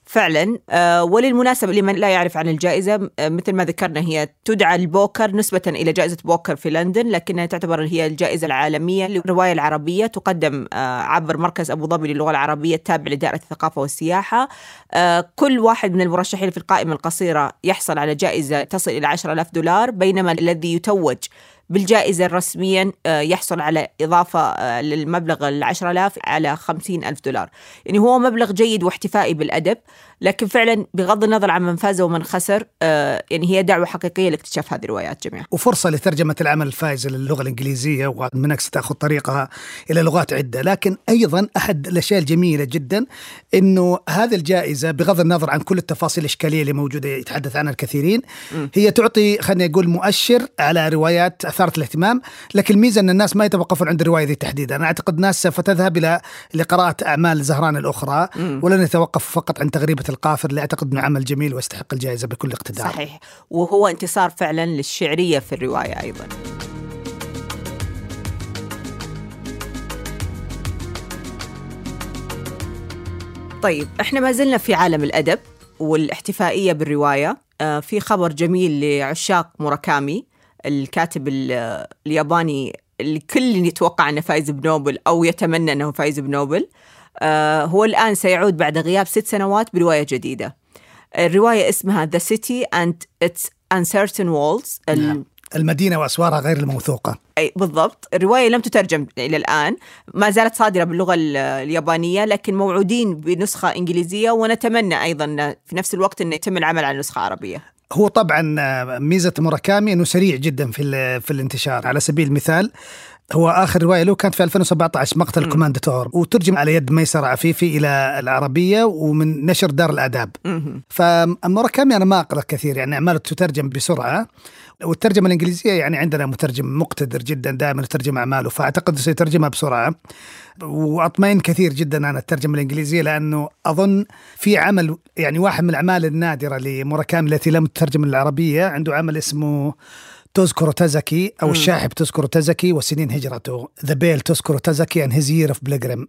فعلا. آه وللمناسبة لمن لا يعرف عن الجائزة آه مثل ما ذكرنا هي تدعى البوكر نسبة إلى جائزة بوكر في لندن لكنها تعتبر هي الجائزة العالمية للرواية العربية. تقدم آه عبر مركز أبو ظبي للغة العربية التابع لدائرة الثقافة والسياحة. كل واحد من المرشحين في القائمة القصيرة يحصل على جائزة تصل إلى 10000 دولار بينما الذي يتوج بالجائزة رسميا آه، يحصل على إضافة آه، للمبلغ العشرة آلاف على خمسين ألف دولار. يعني هو مبلغ جيد واحتفائي بالأدب. لكن فعلا بغض النظر عن من فاز ومن خسر آه، يعني هي دعوة حقيقية لاكتشاف هذه الروايات جميعا وفرصة لترجمة العمل الفائز للغة الإنجليزية ومنك ستأخذ طريقها إلى لغات عدة لكن أيضا أحد الأشياء الجميلة جدا أنه هذه الجائزة بغض النظر عن كل التفاصيل الإشكالية اللي موجودة يتحدث عنها الكثيرين م. هي تعطي خلينا نقول مؤشر على روايات أثارت الاهتمام لكن الميزة أن الناس ما يتوقفون عند الرواية ذي تحديدا أنا أعتقد الناس سوف تذهب إلى لقراءة أعمال زهران الأخرى م. ولن يتوقف فقط عن تغريبة القافر اللي أعتقد إنه عمل جميل ويستحق الجائزة بكل اقتدار. صحيح وهو انتصار فعلا للشعرية في الرواية أيضا. طيب إحنا ما زلنا في عالم الأدب والاحتفائية بالرواية آه في خبر جميل لعشاق موراكامي الكاتب الياباني اللي كل يتوقع إنه فايز بنوبل أو يتمنى إنه فايز بنوبل هو الآن سيعود بعد غياب ست سنوات برواية جديدة. الرواية اسمها The City and Its Uncertain Walls. نعم. المدينة وأسوارها غير الموثوقة. أي بالضبط. الرواية لم تترجم إلى الآن ما زالت صادرة باللغة اليابانية لكن موعودين بنسخة إنجليزية ونتمنى أيضا في نفس الوقت أن يتم العمل على نسخة عربية. هو طبعا ميزة موراكامي أنه سريع جدا في, في الانتشار. على سبيل المثال هو آخر رواية له كانت في 2017 مقتل الكومانداتور وترجم على يد ميسر عفيفي إلى العربية ومن نشر دار الآداب. فمراكمي أنا ما أقرأ كثير يعني أعماله تترجم بسرعة. والترجمة الإنجليزية يعني عندنا مترجم مقتدر جدا دائما يترجم أعماله فأعتقد سيترجمها بسرعة. وأطمئن كثير جدا عن الترجمة الإنجليزية لأنه أظن في عمل يعني واحد من الأعمال النادرة لموراكامي التي لم تترجم للعربية. عنده عمل اسمه تازاكي تسوكورو الشاحب تازاكي تسوكورو وسنين هجرته. The Pale تسوكورو تازاكي and His Year of Pilgrim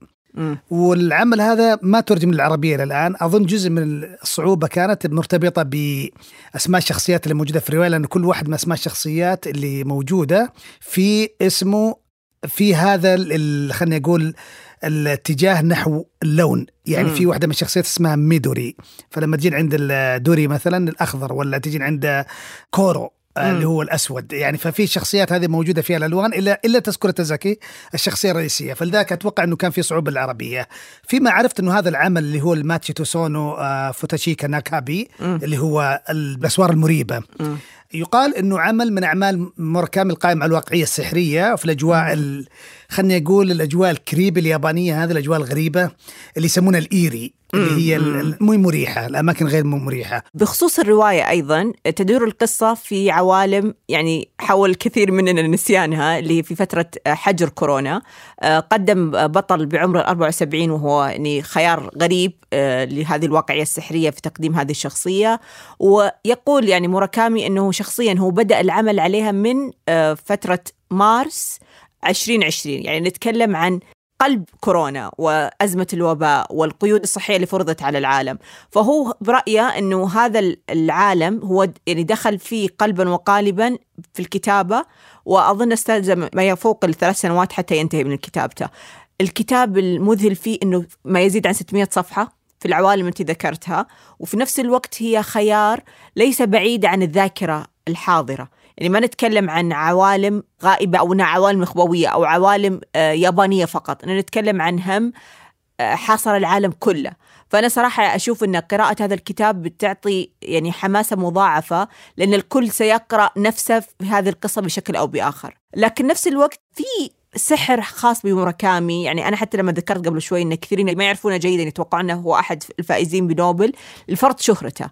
والعمل هذا ما ترجم للعربية إلى الآن. أظن جزء من الصعوبة كانت مرتبطة بأسماء الشخصيات اللي موجودة في الرواية لأن كل واحد من أسماء الشخصيات اللي موجودة في اسمه في هذا خلينا نقول الاتجاه نحو اللون. يعني في واحدة من الشخصيات اسمها ميدوري. فلما تجين عند الدوري مثلا الأخضر ولا تجين عند كورو. اللي هو الأسود. يعني ففي شخصيات هذه موجودة فيها الألوان الا إلا تذكر تزكي الشخصية الرئيسية. فلذلك أتوقع إنه كان في صعوبة العربيه فيما عرفت إنه هذا العمل اللي هو الماتشي توسونو آه فوتاشيكا ناكابي اللي هو الأسوار المريبة. يقال إنه عمل من أعمال موركامي القائم على الواقعية السحرية في الأجواء خلني أقول الأجواء الكريبة اليابانية هذه الأجواء الغريبة اللي يسمونها الإيري اللي هي مو مريحة الأماكن غير مريحة. بخصوص الرواية أيضا تدور القصة في عوالم يعني حاول كثير مننا نسيانها اللي في فترة حجر كورونا. آه، قدم بطل بعمر 74 وهو يعني خيار غريب آه، لهذه الواقعية السحرية في تقديم هذه الشخصية. ويقول يعني موراكامي إنه شخصيا هو بدأ العمل عليها من آه، فترة مارس 2020 يعني نتكلم عن قلب كورونا وأزمة الوباء والقيود الصحية اللي فرضت على العالم. فهو برأيه أنه هذا العالم هو يعني دخل فيه قلبا وقالبا في الكتابة وأظن استلزم ما يفوق الثلاث سنوات حتى ينتهي من كتابته الكتاب المذهل فيه أنه ما يزيد عن 600 صفحة في العوالم التي ذكرتها وفي نفس الوقت هي خيار ليس بعيد عن الذاكرة الحاضرة. يعني ما نتكلم عن عوالم غائبة أو عوالم إخووية أو عوالم آه، يابانية فقط. نتكلم عن هم آه، حاصر العالم كله. فأنا صراحة أشوف أن قراءة هذا الكتاب بتعطي يعني حماسة مضاعفة لأن الكل سيقرأ نفسه في هذه القصة بشكل أو بآخر. لكن نفس الوقت في سحر خاص بموراكامي. يعني أنا حتى لما ذكرت قبل شوي أن كثيرين ما يعرفونه جيدا يتوقعون أنه هو أحد الفائزين بنوبل لفرط شهرته.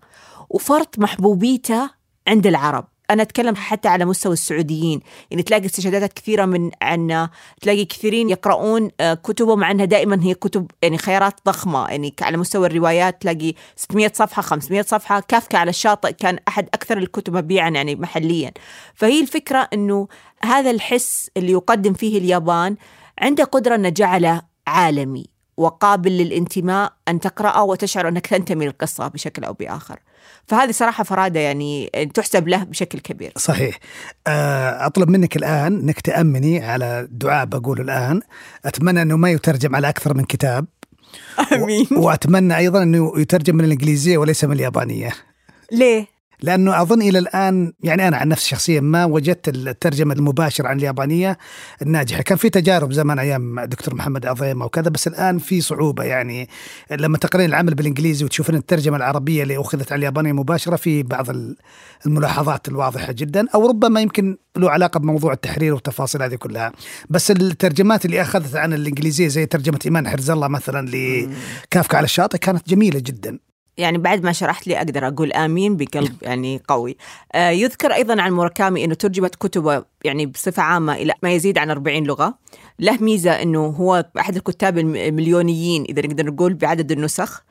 وفرط محبوبيته عند العرب. أنا أتكلم حتى على مستوى السعوديين. يعني تلاقي استشهادات كثيرة من عنا تلاقي كثيرين يقرؤون آه، كتبه مع إنها دائما هي كتب يعني خيارات ضخمة. يعني على مستوى الروايات تلاقي 600 صفحة 500 صفحة. كافكا على الشاطئ كان أحد أكثر الكتب مبيعا يعني محليا. فهي الفكرة إنه هذا الحس اللي يقدم فيه اليابان عنده قدرة إنه جعله عالمي وقابل للانتماء أن تقرأه وتشعر إنك تنتمي للقصة بشكل أو بآخر. فهذه صراحة فرادة يعني تحسب له بشكل كبير. صحيح. آه، أطلب منك الآن إنك تأمني على دعاء بقوله الآن. أتمنى أنه ما يترجم على أكثر من كتاب. [LAUGHS] آمين. وأتمنى أيضا أنه يترجم من الإنجليزية وليس من اليابانية. ليه؟ لأنه أظن إلى الآن يعني أنا عن نفسي شخصيا ما وجدت الترجمة المباشرة عن اليابانية الناجحة، كان في تجارب زمان أيام دكتور محمد عظيم وكذا بس الآن في صعوبة. يعني لما تقرين العمل بالإنجليزي وتشوفين الترجمة العربية اللي أخذت على اليابانية مباشرة في بعض الملاحظات الواضحة جدا أو ربما يمكن له علاقة بموضوع التحرير والتفاصيل هذه كلها، بس الترجمات اللي أخذت عن الإنجليزية زي ترجمة إيمان حرز الله مثلا لكافكا على الشاطئ كانت جميلة جدا. يعني بعد ما شرحت لي أقدر أقول آمين بقلب يعني قوي. آه يذكر أيضا عن موراكامي إنه ترجمت كتبه يعني بصفة عامة إلى ما يزيد عن 40 لغة. له ميزة إنه هو أحد الكتاب المليونيين إذا نقدر نقول بعدد النسخ.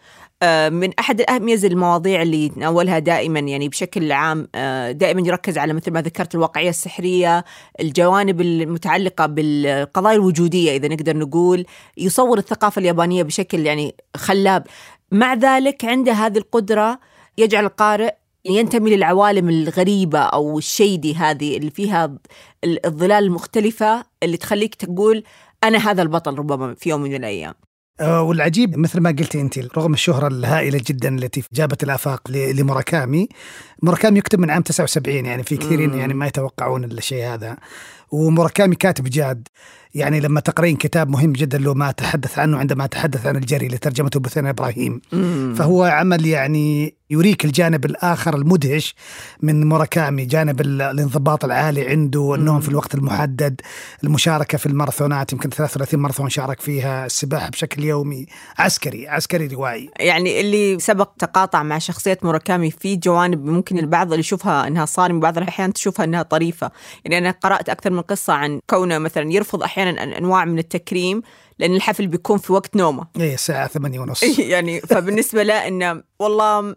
آه من أحد الأهمية المواضيع اللي يتناولها دائما يعني بشكل عام آه دائما يركز على مثل ما ذكرت الواقعية السحرية، الجوانب المتعلقة بالقضايا الوجودية إذا نقدر نقول، يصور الثقافة اليابانية بشكل يعني خلاب. مع ذلك عنده هذه القدرة يجعل القارئ ينتمي للعوالم الغريبة أو الشيدي هذه اللي فيها الظلال المختلفة اللي تخليك تقول أنا هذا البطل ربما في يوم من الأيام. آه، والعجيب مثل ما قلتي انت رغم الشهرة الهائلة جدا التي جابت الآفاق لمراكامي مراكامي يكتب من عام 79 يعني في كثيرين يعني ما يتوقعون الشيء هذا. ومراكامي كاتب جاد. يعني لما تقرين كتاب مهم جدا له ما تحدث عنه عندما تحدث عن الجري لترجمته بثنا إبراهيم مم. فهو عمل يعني يريك الجانب الآخر المدهش من موراكامي جانب الانضباط العالي عنده النوم في الوقت المحدد المشاركة في الماراثونات يمكن 33 ماراثون شارك فيها السباحة بشكل يومي. عسكري عسكري روائي. يعني اللي سبق تقاطع مع شخصية موراكامي في جوانب ممكن البعض اللي يشوفها إنها صارمة بعض الأحيان تشوفها إنها طريفة. يعني أنا قرأت أكثر من قصة عن كونه مثلا يرفض أحيانا أنواع من التكريم لأن الحفل بيكون في وقت نومة. إيه الساعة 8 ونص. [LAUGHS] يعني فبالنسبة له إنه والله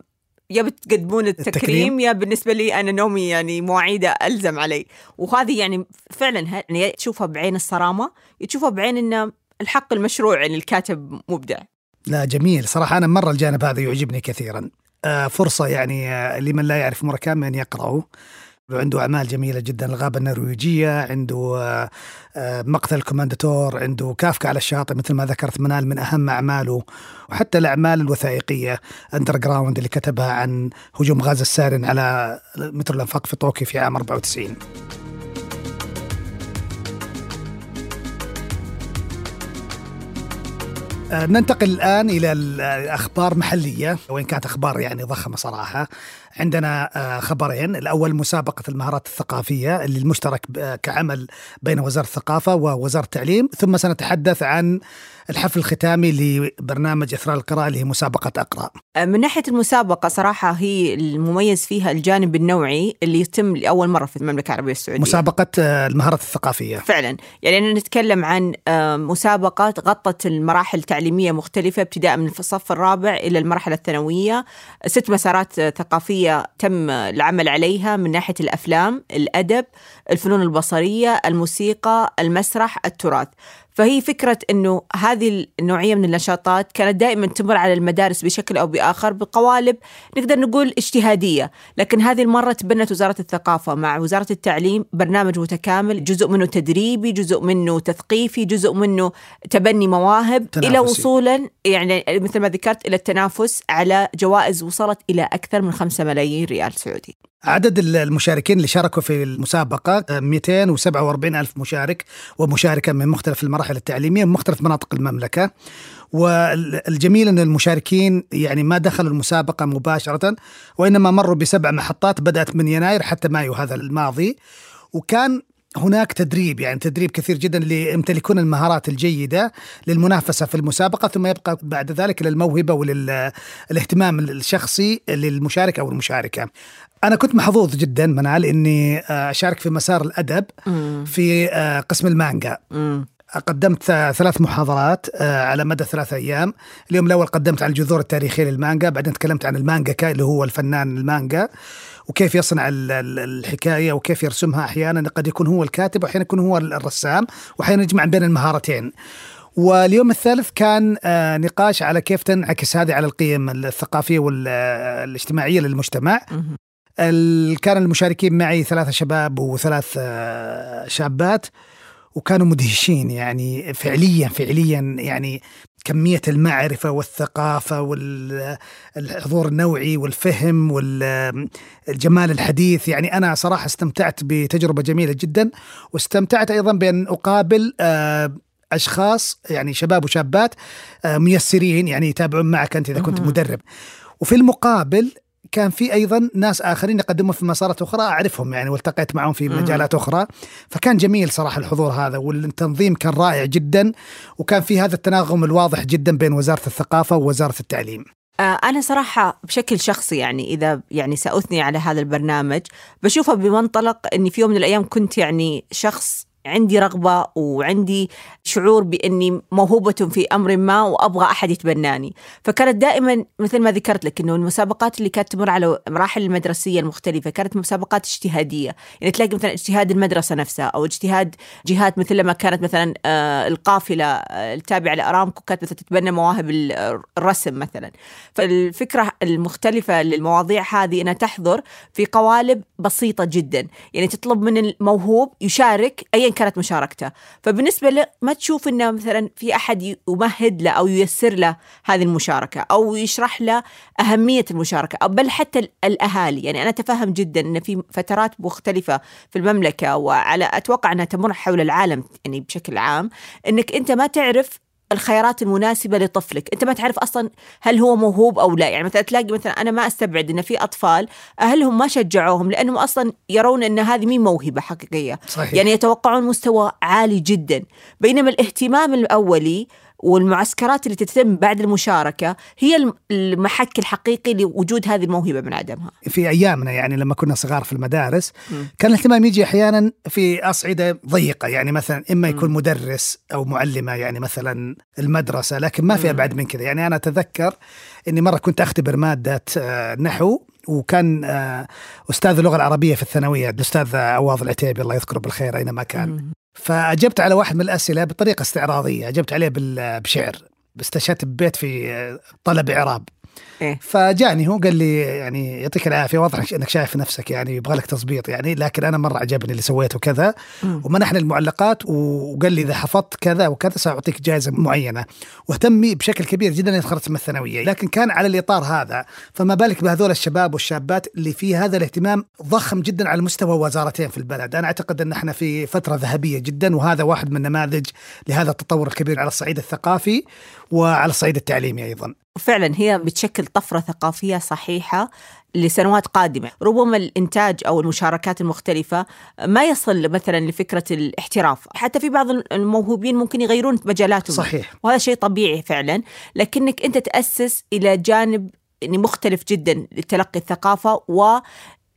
يا بتقدمون التكريم, التكريم؟ يا بالنسبة لي أنا نومي يعني مواعيده ألزم علي. وهذه يعني فعلا يعني تشوفها بعين الصرامة تشوفها بعين إنه الحق المشروع يعني الكاتب مبدع. لا جميل. صراحة أنا مرة الجانب هذا يعجبني كثيرا. آه فرصة يعني آه لمن لا يعرف مراكامي أن يقرأه. عنده أعمال جميلة جدا. الغابة النرويجية عنده آه، آه، مقتل الكومانداتور عنده كافكا على الشاطئ مثل ما ذكرت منال من أهم أعماله. وحتى الأعمال الوثائقية Underground اللي كتبها عن هجوم غاز السارين على مترو الأنفاق في طوكيو في عام 94 ننتقل الآن إلى الأخبار محلية. وإن كانت أخبار يعني ضخمة صراحة عندنا آه، خبرين. الأول مسابقة المهارات الثقافية اللي المشترك كعمل بين وزارة الثقافة ووزارة التعليم. ثم سنتحدث عن الحفل الختامي لبرنامج إثراء القراءة اللي هي مسابقة أقرأ. آه، من ناحية المسابقة صراحة هي المميز فيها الجانب النوعي اللي يتم لأول مرة في المملكة العربية السعودية. مسابقة آه، المهارات الثقافية. فعلا. يعني نتكلم عن مسابقة غطت المراحل التعليمية مختلفة ابتداء من الصف الرابع إلى المرحلة الثانوية ست مسارات ثقافية تم العمل عليها من ناحية الأفلام، الأدب، الفنون البصرية، الموسيقى، المسرح، التراث. فهي فكرة أنه هذه النوعية من النشاطات كانت دائما تمر على المدارس بشكل أو بآخر بقوالب نقدر نقول اجتهادية لكن هذه المرة تبنت وزارة الثقافة مع وزارة التعليم برنامج متكامل جزء منه تدريبي جزء منه تثقيفي جزء منه تبني مواهب تنافسي. إلى وصولا يعني مثل ما ذكرت إلى التنافس على جوائز وصلت إلى أكثر من 5 ملايين ريال سعودي عدد المشاركين اللي شاركوا في المسابقة 247 ألف مشارك ومشاركة من مختلف المراحل التعليمية من مختلف مناطق المملكة. والجميل أن المشاركين يعني ما دخلوا المسابقة مباشرة وإنما مروا بسبع محطات بدأت من يناير حتى مايو هذا الماضي. وكان هناك تدريب يعني تدريب كثير جدا ليمتلكون المهارات الجيدة للمنافسة في المسابقة ثم يبقى بعد ذلك للموهبة وللاهتمام الشخصي للمشارك أو المشاركة. أنا كنت محظوظ جدا منال إني آه، أشارك في مسار الأدب في آه، قسم المانجا. قدمت ثلاث محاضرات آه، على مدى ثلاث أيام، اليوم الأول قدمت عن الجذور التاريخية للمانجا، بعدين تكلمت عن المانجا اللي هو الفنان المانجا وكيف يصنع الحكاية وكيف يرسمها أحيانا. قد يكون هو الكاتب واحيانا يكون هو الرسام واحيانا يجمع بين المهارتين. واليوم الثالث كان نقاش على كيف تنعكس هذه على القيم الثقافية والاجتماعيه للمجتمع. كان المشاركين معي ثلاثة شباب وثلاث آه، شابات وكانوا مدهشين يعني فعليا فعليا يعني كمية المعرفة والثقافة والحضور النوعي والفهم والجمال الحديث. يعني أنا صراحة استمتعت بتجربة جميلة جدا واستمتعت أيضا بأن أقابل آه، أشخاص يعني شباب وشابات آه، ميسرين يعني يتابعون معك أنت إذا كنت مدرب. وفي المقابل كان في أيضا ناس آخرين يقدمون في مسارات أخرى أعرفهم يعني والتقيت معهم في مجالات أخرى. فكان جميل صراحة الحضور هذا والتنظيم كان رائع جدا وكان في هذا التناغم الواضح جدا بين وزارة الثقافة ووزارة التعليم. آه، أنا صراحة بشكل شخصي يعني إذا يعني سأثني على هذا البرنامج بشوفه بمنطلق إني في يوم من الأيام كنت يعني شخص عندي رغبة وعندي شعور بإني موهوبة في أمر ما وأبغى أحد يتبناني. فكانت دائما مثل ما ذكرت لك إنه المسابقات اللي كانت تمر على مراحل المدرسية المختلفة كانت مسابقات اجتهادية. يعني تلاقي مثلا اجتهاد المدرسة نفسها أو اجتهاد جهات مثل لما كانت مثلا آه، القافلة آه، التابعة لأرامكو كانت مثلا تتبنى مواهب الرسم مثلا. فالفكرة المختلفة للمواضيع هذه إنها تحضر في قوالب بسيطة جدا. يعني تطلب من الموهوب يشارك ايا كانت مشاركته. فبالنسبة له ما تشوف إنه مثلا في أحد يمهد له أو ييسر له هذه المشاركة أو يشرح له أهمية المشاركة أو بل حتى الأهالي. يعني أنا أتفهم جدا إن في فترات مختلفة في المملكة وعلى أتوقع أنها تمر حول العالم يعني بشكل عام إنك أنت ما تعرف الخيارات المناسبة لطفلك. أنت ما تعرف أصلا هل هو موهوب أو لا. يعني مثلا تلاقي مثلا أنا ما أستبعد أن في أطفال أهلهم ما شجعوهم لأنهم أصلا يرون أن هذه مين موهبة حقيقية. صحيح. يعني يتوقعون مستوى عالي جدا. بينما الاهتمام الأولي والمعسكرات اللي تتم بعد المشاركة هي المحك الحقيقي لوجود هذه الموهبة من عدمها في أيامنا يعني لما كنا صغار في المدارس كان الاهتمام يجي أحيانا في أصعدة ضيقة يعني مثلا إما يكون مدرس أو معلمة يعني مثلا المدرسة لكن ما في أبعد من كذا. يعني أنا أتذكر أني مرة كنت أختبر مادة آه، نحو وكان آه، أستاذ اللغة العربية في الثانوية الأستاذ عواض العتيبي الله يذكره بالخير أينما كان. فأجبت على واحد من الأسئلة بطريقة استعراضية أجبت عليه بشعر استشهدت ببيت في طلب إعراب. إيه؟ فجاني هو قال لي يعني يعطيك العافية واضح انك شايف نفسك يعني يبغى لك تظبيط يعني لكن أنا مرة عجبني اللي سويته كذا. ومنحني المعلقات وقال لي إذا حفظت كذا وكذا سأعطيك جائزة معينة. واهتمي بشكل كبير جدا إني تخرجت من الثانوية. لكن كان على الإطار هذا. فما بالك بهذول الشباب والشابات اللي في هذا الاهتمام ضخم جدا على مستوى وزارتين في البلد. أنا أعتقد إن إحنا في فترة ذهبية جدا وهذا واحد من نماذج لهذا التطور الكبير على الصعيد الثقافي وعلى الصعيد التعليمي أيضا. فعلا هي بتشكل طفرة ثقافية صحيحة لسنوات قادمة. ربما الإنتاج أو المشاركات المختلفة ما يصل مثلا لفكرة الاحتراف. حتى في بعض الموهوبين ممكن يغيرون مجالاتهم. صحيح. وهذا شيء طبيعي فعلا. لكنك أنت تأسس إلى جانب يعني مختلف جدا لتلقي الثقافة و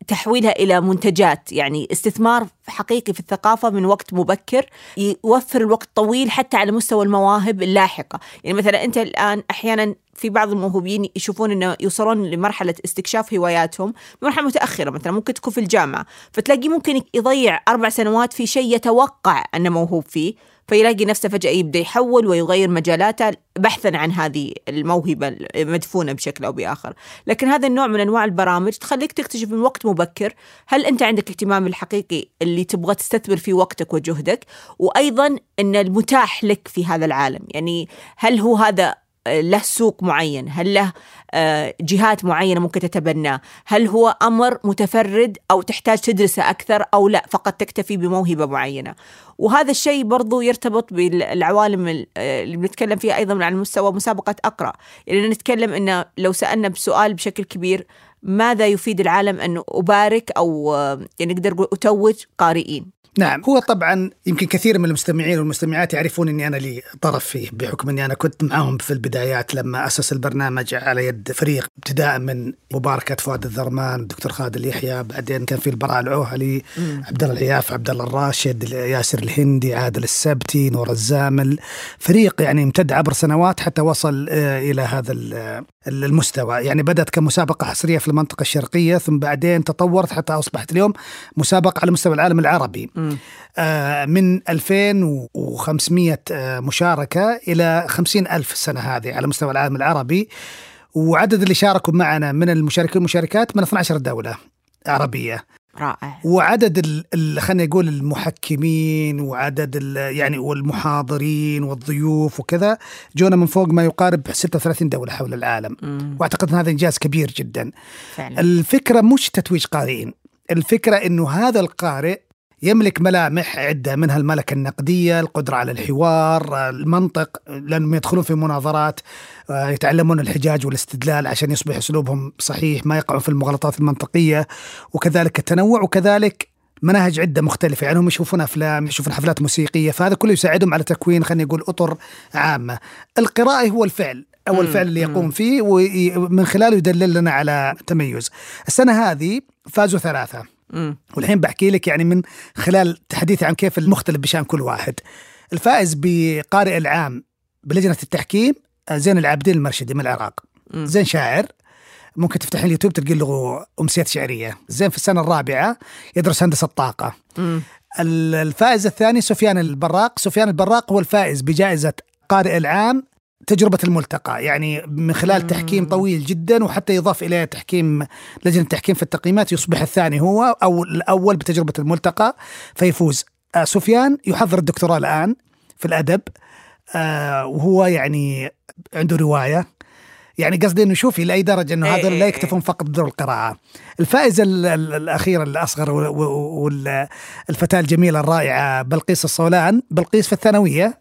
تحويلها إلى منتجات. يعني استثمار حقيقي في الثقافة من وقت مبكر يوفر الوقت طويل حتى على مستوى المواهب اللاحقة. يعني مثلا أنت الآن أحيانا في بعض الموهوبين يشوفون إنه يوصلون لمرحلة استكشاف هواياتهم بمرحلة متأخرة. مثلا ممكن تكون في الجامعة فتلاقيه ممكن يضيع أربع سنوات في شيء يتوقع أنه موهوب فيه. فيلاقي نفسه فجأة يبدأ يحول ويغير مجالاته بحثا عن هذه الموهبة المدفونة بشكل أو بآخر. لكن هذا النوع من أنواع البرامج تخليك تكتشف من وقت مبكر هل أنت عندك اهتمام الحقيقي اللي تبغى تستثمر فيه وقتك وجهدك وأيضا أن المتاح لك في هذا العالم. يعني هل هو هذا له سوق معين هل له آه، جهات معينة ممكن تتبناه هل هو أمر متفرد أو تحتاج تدرسه أكثر أو لا فقط تكتفي بموهبة معينة. وهذا الشيء برضو يرتبط بالعوالم آه، اللي بنتكلم فيها أيضا على مستوى مسابقة أقرأ. يعني نتكلم إنه لو سألنا بسؤال بشكل كبير ماذا يفيد العالم أن أبارك أو آه، يعني نقدر نقول أتوج قارئين؟ نعم هو طبعا يمكن كثير من المستمعين والمستمعات يعرفون إني أنا لي طرف فيه بحكم إني أنا كنت معهم في البدايات لما أسس البرنامج على يد فريق ابتداء من مباركة فؤاد الذرمان الدكتور خالد اليحيى بعدين كان في البراء العوهلي عبد الله العياف عبد الله الراشد ياسر الهندي عادل السبتي نور الزامل. فريق يعني امتد عبر سنوات حتى وصل آه، إلى هذا المستوى. يعني بدأت كمسابقة حصرية في المنطقة الشرقية ثم بعدين تطورت حتى أصبحت اليوم مسابقة على مستوى العالم العربي. آه من 2500 آه مشاركة إلى 50 ألف السنة هذه على مستوى العالم العربي. وعدد اللي شاركوا معنا من المشاركين والمشاركات من 12 دولة عربية. رائع وعدد خلينا نقول المحكمين وعدد يعني والمحاضرين والضيوف وكذا جونا من فوق ما يقارب 36 دولة حول العالم مم. وأعتقد إن هذا إنجاز كبير جدا فعلا. الفكرة مش تتويج قارئين الفكرة إنه هذا القارئ يملك ملامح عدة منها الملكة النقدية القدرة على الحوار المنطق لأنهم يدخلون في مناظرات آه، يتعلمون الحجاج والاستدلال عشان يصبح أسلوبهم صحيح ما يقعون في المغالطات المنطقية وكذلك التنوع وكذلك مناهج عدة مختلفة يعني هم يشوفون أفلام يشوفون حفلات موسيقية فهذا كله يساعدهم على تكوين خلينا نقول أطر عامة. القراءة هو الفعل أو الفعل اللي يقوم فيه ومن خلاله يدلل لنا على تميز. السنة هذه فازوا ثلاثة. والحين بحكي لك يعني من خلال تحديثي عن كيف المختلف بشأن كل واحد. الفائز بقارئ العام بلجنة التحكيم زين العابدين المرشدي من العراق. زين شاعر. ممكن تفتح اليوتيوب تلقي له امسيات شعرية. زين في السنة الرابعة يدرس هندسة طاقة. الفائز الثاني سفيان البراق. سفيان البراق هو الفائز بجائزة قارئ العام تجربة الملتقى يعني من خلال تحكيم طويل جدا وحتى يضاف إليه تحكيم لجنة التحكيم في التقييمات يصبح الثاني هو أو الأول بتجربة الملتقى فيفوز. آه سفيان يحضر الدكتوراه الآن في الأدب آه وهو يعني عنده رواية. يعني قصدي إنه شوفي لاي درجة إنه إيه هذول إيه لا إيه. يكتفون فقط بدور القراءة. الفائزة ال- ال- الأخيرة الأصغر والفتاه الجميلة الرائعة بلقيس الصولان، بلقيس في الثانوية.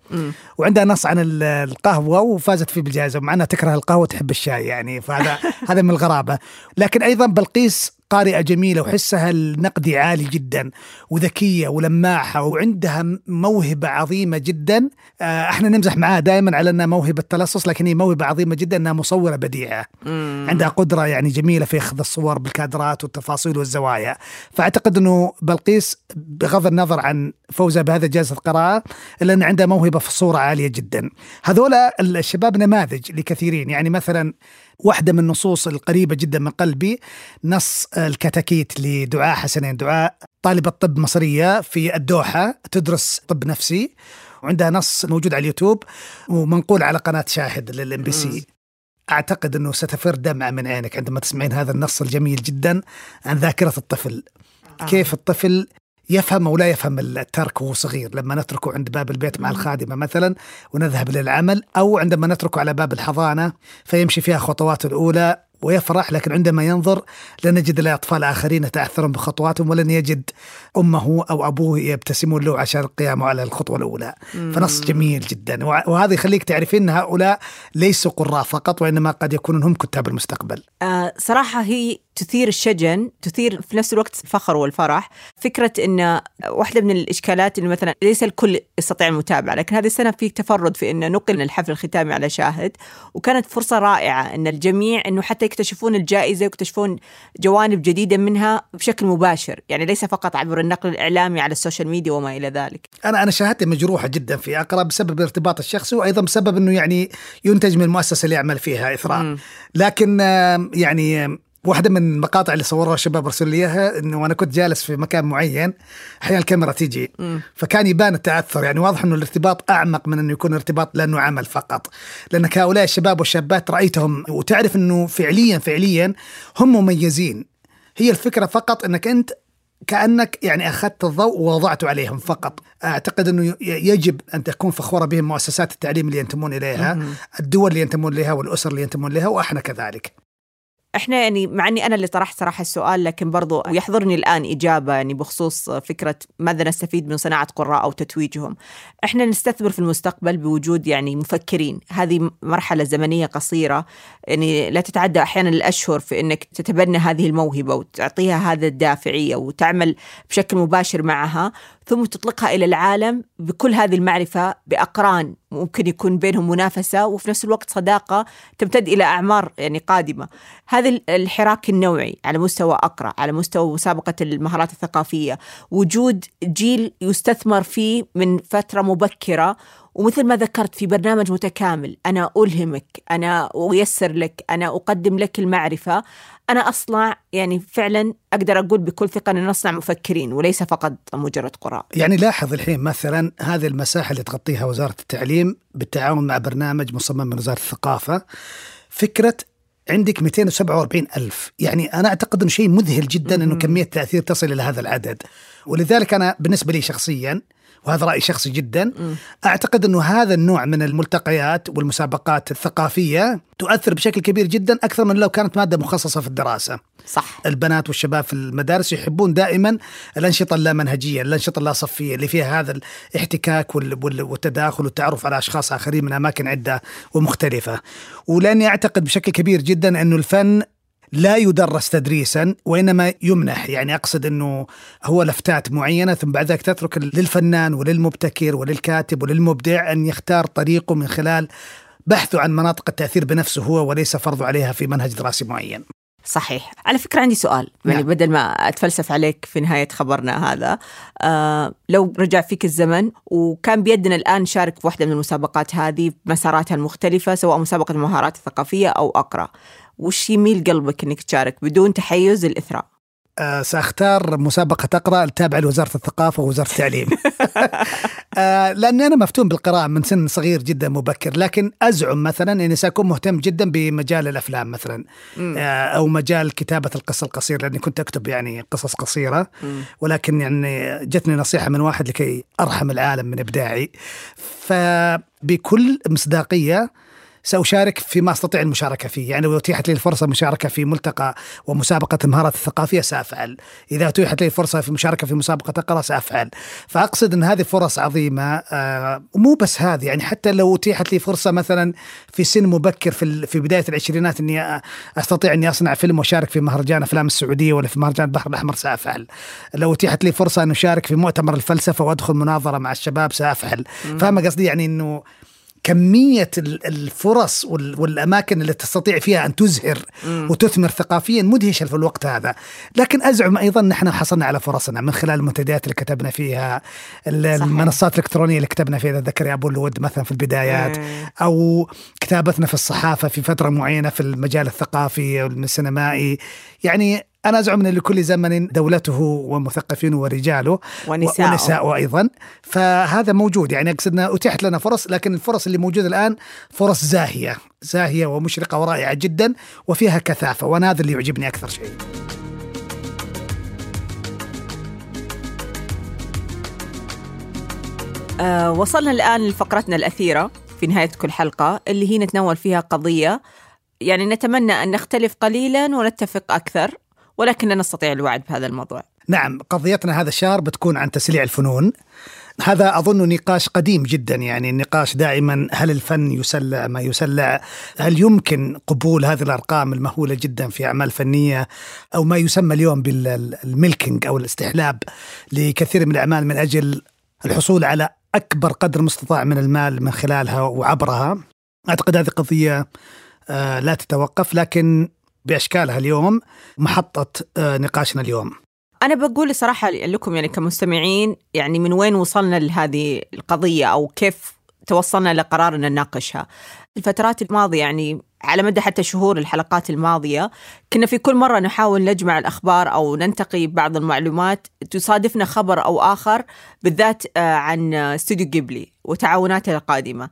وعندها نص عن ال- القهوة وفازت فيه بالجائزه مع أنها تكره القهوة وتحب الشاي يعني فهذا [LAUGHS] هذا من الغرابة لكن أيضا بلقيس قارئة جميلة وحسها النقدي عالي جدا وذكية ولماحة وعندها موهبة عظيمة جدا. آه، إحنا نمزح معاها دائما على أنها موهبة تلصص لكن هي موهبة عظيمة جدا أنها مصورة بديعة. مم. عندها قدرة يعني جميلة في أخذ الصور بالكادرات والتفاصيل والزوايا. فأعتقد أنه بلقيس بغض النظر عن فوزها بهذا جائزة القراءة إلا أن عندها موهبة في الصورة عالية جدا. هذولا الشباب نماذج لكثيرين. يعني مثلا واحدة من النصوص القريبة جدا من قلبي نص الكتاكيت لدعاء حسنين دعاء طالبة طب مصرية في الدوحة تدرس طب نفسي وعندها نص موجود على اليوتيوب ومنقول على قناة شاهد لل MBC أعتقد إنه ستفر دمعة من عينك عندما تسمعين هذا النص الجميل جدا عن ذاكرة الطفل. آه. كيف الطفل يفهم أو لا يفهم الترك وهو صغير لما نتركه عند باب البيت مع الخادمة مثلا ونذهب للعمل أو عندما نتركه على باب الحضانة فيمشي فيها خطواته الأولى ويفرح لكن عندما ينظر لن يجد الا أطفال آخرين يتأثرون بخطواتهم ولن يجد أمه أو أبوه يبتسمون له عشان قيامه على الخطوة الأولى. فنص جميل جدا. وهذا يخليك تعرفين إن هؤلاء ليسوا قراء فقط وإنما قد يكونون هم كتاب المستقبل. آه صراحة هي تثير الشجن تثير في نفس الوقت الفخر والفرح. فكرة أن واحدة من الإشكالات أنه مثلا ليس الكل يستطيع المتابعة لكن هذه السنة في تفرد في أن نقل الحفل الختامي على شاهد. وكانت فرصة رائعة أن الجميع أنه حتى يكتشفون الجائزة ويكتشفون جوانب جديدة منها بشكل مباشر يعني ليس فقط عبر النقل الإعلامي على ال social media وما إلى ذلك أنا أنا شهادتي مجروحة جدا في اقرا بسبب الارتباط الشخصي وأيضا بسبب إنه يعني ينتج من المؤسسه اللي يعمل فيها إثراء مم. لكن يعني واحدة من المقاطع اللي صوروها الشباب رسلوا لي إياها إنه أنا كنت جالس في مكان معين أحيانا الكاميرا تيجي مم. فكان يبان التأثر. يعني واضح إنه الارتباط أعمق من إنه يكون ارتباط لأنه عمل فقط. لانك هؤلاء الشباب والشابات رأيتهم وتعرف إنه فعليا فعليا هم مميزين. هي الفكرة فقط إنك أنت كأنك يعني أخذت الضوء ووضعته عليهم فقط. أعتقد إنه يجب أن تكون فخورة بهم مؤسسات التعليم اللي ينتمون إليها. الدول اللي ينتمون إليها والأسر اللي ينتمون إليها وإحنا كذلك. إحنا يعني مع إني أنا اللي طرحت صراحة السؤال لكن برضو يحضرني الآن إجابة يعني بخصوص فكرة ماذا نستفيد من صناعة قراء أو تتويجهم. إحنا نستثمر في المستقبل بوجود يعني مفكرين، هذه مرحلة زمنية قصيرة يعني لا تتعدى أحيانا الأشهر في إنك تتبنى هذه الموهبة وتعطيها هذا الدافعية وتعمل بشكل مباشر معها ثم تطلقها إلى العالم بكل هذه المعرفة بأقران ممكن يكون بينهم منافسة وفي نفس الوقت صداقة تمتد إلى أعمار يعني قادمة. هذا الحراك النوعي على مستوى أقرأ، على مستوى مسابقة المهارات الثقافية، وجود جيل يستثمر فيه من فترة مبكرة. ومثل ما ذكرت في برنامج متكامل أنا ألهمك، أنا أيسر لك، أنا أقدم لك المعرفة، أنا أصنع يعني فعلا أقدر أقول بكل ثقة ان نصنع مفكرين وليس فقط مجرد قراء. يعني لاحظ الحين مثلا هذه المساحة اللي تغطيها وزارة التعليم بالتعاون مع برنامج مصمم من وزارة الثقافة. فكرة عندك 247 ألف. يعني أنا أعتقد أنه شيء مذهل جدا أنه كمية تأثير تصل إلى هذا العدد. ولذلك أنا بالنسبة لي شخصيا وهذا رأي شخصي جدا. أعتقد أنه هذا النوع من الملتقيات والمسابقات الثقافية تؤثر بشكل كبير جدا أكثر من لو كانت مادة مخصصة في الدراسة. صح. البنات والشباب في المدارس يحبون دائما الأنشطة اللامنهجية الأنشطة اللا صفية اللي فيها هذا الاحتكاك وال- وال- والتداخل والتعرف على أشخاص آخرين من أماكن عدة ومختلفة. ولأني أعتقد بشكل كبير جدا أنه الفن لا يدرس تدريسا وإنما يمنح يعني أقصد إنه هو لفتات معينة ثم بعد ذلك تترك للفنان وللمبتكر وللكاتب وللمبدع أن يختار طريقه من خلال بحثه عن مناطق التأثير بنفسه هو وليس فرضه عليها في منهج دراسي معين. صحيح على فكرة عندي سؤال يعني نعم. بدل ما أتفلسف عليك في نهاية خبرنا هذا آه لو رجع فيك الزمن وكان بيدنا الآن نشارك في واحدة من المسابقات هذه بمساراتها المختلفة سواء مسابقة المهارات الثقافية أو أقرأ وش يميل قلبك أنك تشارك بدون تحيز الإثراء؟ آه سأختار مسابقة أقرأ التابعة لوزارة الثقافة ووزارة التعليم. [LAUGHS] آه لأني أنا مفتون بالقراءة من سن صغير جدا مبكر لكن أزعم مثلا أني سأكون مهتم جدا بمجال الأفلام مثلا آه أو مجال كتابة القصة القصيرة لأني كنت أكتب يعني قصص قصيرة. ولكن يعني جتني نصيحة من واحد لكي أرحم العالم من إبداعي. فبكل مصداقية سأشارك فيما أستطيع المشاركة فيه. يعني لو أتيحت لي الفرصة المشاركة في ملتقى ومسابقة المهارات الثقافية سأفعل. إذا أتيحت لي الفرصة في مشاركة في مسابقة أقرأ سأفعل. فأقصد أن هذه فرص عظيمة آه مو بس هذه. يعني حتى لو أتيحت لي فرصة مثلا في سن مبكر في, في بداية العشرينات أني أستطيع أني أصنع فيلم وأشارك في مهرجان أفلام السعودية ولا في مهرجان البحر الأحمر سأفعل. لو أتيحت لي فرصة أن أشارك في مؤتمر الفلسفة وأدخل مناظرة مع الشباب سأفعل. فاهم قصدي؟ يعني أنه كمية الفرص والأماكن اللي تستطيع فيها أن تزهر وتثمر ثقافيا مدهشة في الوقت هذا. لكن أزعم أيضا نحن حصلنا على فرصنا من خلال المنتديات اللي كتبنا فيها المنصات الإلكترونية اللي كتبنا فيها ذكر يا أبو الود مثلا في البدايات أو كتابتنا في الصحافة في فترة معينة في المجال الثقافي والسينمائي. يعني أنا أزعم أن لكل زمن دولته ومثقفينه ورجاله ونساء. ونساء أيضا. فهذا موجود يعني أقصد أنها أتيحت لنا فرص لكن الفرص اللي موجودة الآن فرص زاهية زاهية ومشرقة ورائعة جدا وفيها كثافة وأنا هذا اللي يعجبني أكثر شيء. أه وصلنا الآن لفقرتنا الأخيرة في نهاية كل حلقة اللي هي نتناول فيها قضية. يعني نتمنى أن نختلف قليلا ونتفق أكثر. ولكن لا نستطيع الوعد بهذا الموضوع. نعم قضيتنا هذا الشهر بتكون عن تسليع الفنون. هذا أظن نقاش قديم جدا يعني النقاش دائما هل الفن يسلع ما يسلع هل يمكن قبول هذه الأرقام المهولة جدا في أعمال فنية؟ أو ما يسمى اليوم بالميلكينج أو الاستحلاب لكثير من الأعمال من أجل الحصول على أكبر قدر مستطاع من المال من خلالها وعبرها. أعتقد هذه قضية آه، لا تتوقف لكن بأشكالها اليوم محطة آه، نقاشنا اليوم. أنا بقول صراحة لكم يعني كمستمعين يعني من وين وصلنا لهذه القضية أو كيف توصلنا لقرار أن نناقشها الفترات الماضية يعني على مدى حتى شهور الحلقات الماضية كنا في كل مرة نحاول نجمع الأخبار أو ننتقي بعض المعلومات تصادفنا خبر أو آخر بالذات آه، عن استوديو جيبلي وتعاوناته القادمة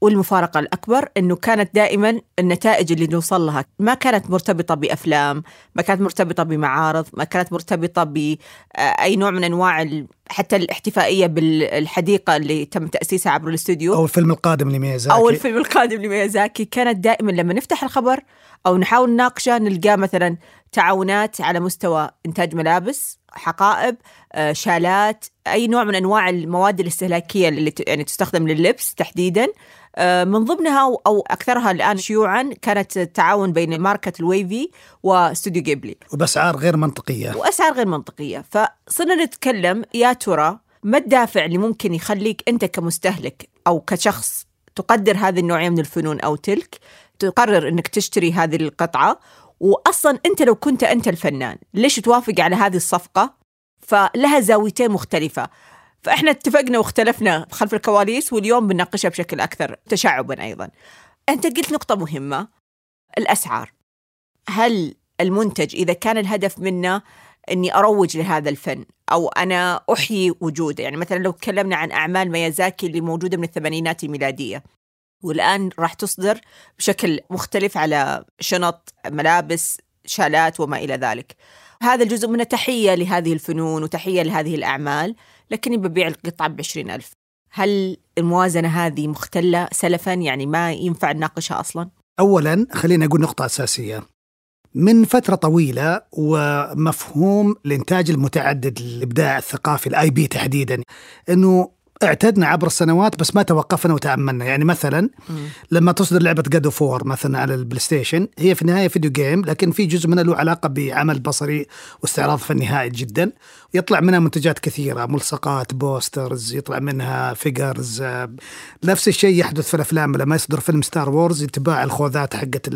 والمفارقة الأكبر أنه كانت دائما النتائج اللي نوصل لها ما كانت مرتبطة بأفلام ما كانت مرتبطة بمعارض ما كانت مرتبطة بأي نوع من أنواع حتى الاحتفائية بالحديقة اللي تم تأسيسها عبر الاستوديو. أو الفيلم القادم لميازاكي. أو الفيلم القادم لميازاكي. كانت دائما لما نفتح الخبر أو نحاول نناقشه نلقاه مثلا تعاونات على مستوى إنتاج ملابس حقائب آه، شالات أي نوع من أنواع المواد الاستهلاكية اللي يعني تستخدم لللبس تحديدا. آه، من ضمنها أو أكثرها الآن شيوعا كانت التعاون بين ماركة الويفي واستوديو جيبلي. وبأسعار غير منطقية. وأسعار غير منطقية. فصرنا نتكلم يا ترى ما الدافع اللي ممكن يخليك أنت كمستهلك أو كشخص تقدر هذه النوعية من الفنون أو تلك تقرر أنك تشتري هذه القطعة؟ وأصلا أنت لو كنت أنت الفنان ليش توافق على هذه الصفقة فلها زاويتين مختلفة فإحنا اتفقنا واختلفنا خلف الكواليس واليوم بنناقشها بشكل أكثر تشعبا أيضا. أنت قلت نقطة مهمة الأسعار. هل المنتج إذا كان الهدف منه إني أروج لهذا الفن أو أنا أحيي وجوده، يعني مثلا لو تكلمنا عن أعمال ميازاكي اللي موجودة من الثمانينات الميلادية. والآن راح تصدر بشكل مختلف على شنط، ملابس، شالات وما إلى ذلك. هذا الجزء منه تحية لهذه الفنون وتحية لهذه الأعمال لكني ببيع القطعة بعشرين ألف هل الموازنة هذه مختلة سلفا يعني ما ينفع نناقشها أصلا؟ أولا خلينا أقول نقطة أساسية من فترة طويلة ومفهوم الإنتاج المتعدد للإبداع الثقافي ال IP تحديدا أنه اعتدنا عبر السنوات بس ما توقفنا وتأملنا. يعني مثلا لما تصدر لعبة God of War مثلا على ال PlayStation هي في النهاية video game لكن في جزء منها له علاقة بعمل بصري واستعراض فني هائل جدا. يطلع منها منتجات كثيرة ملصقات posters يطلع منها figures نفس الشيء يحدث في الأفلام. لما يصدر فيلم Star Wars تباع الخوذات حقت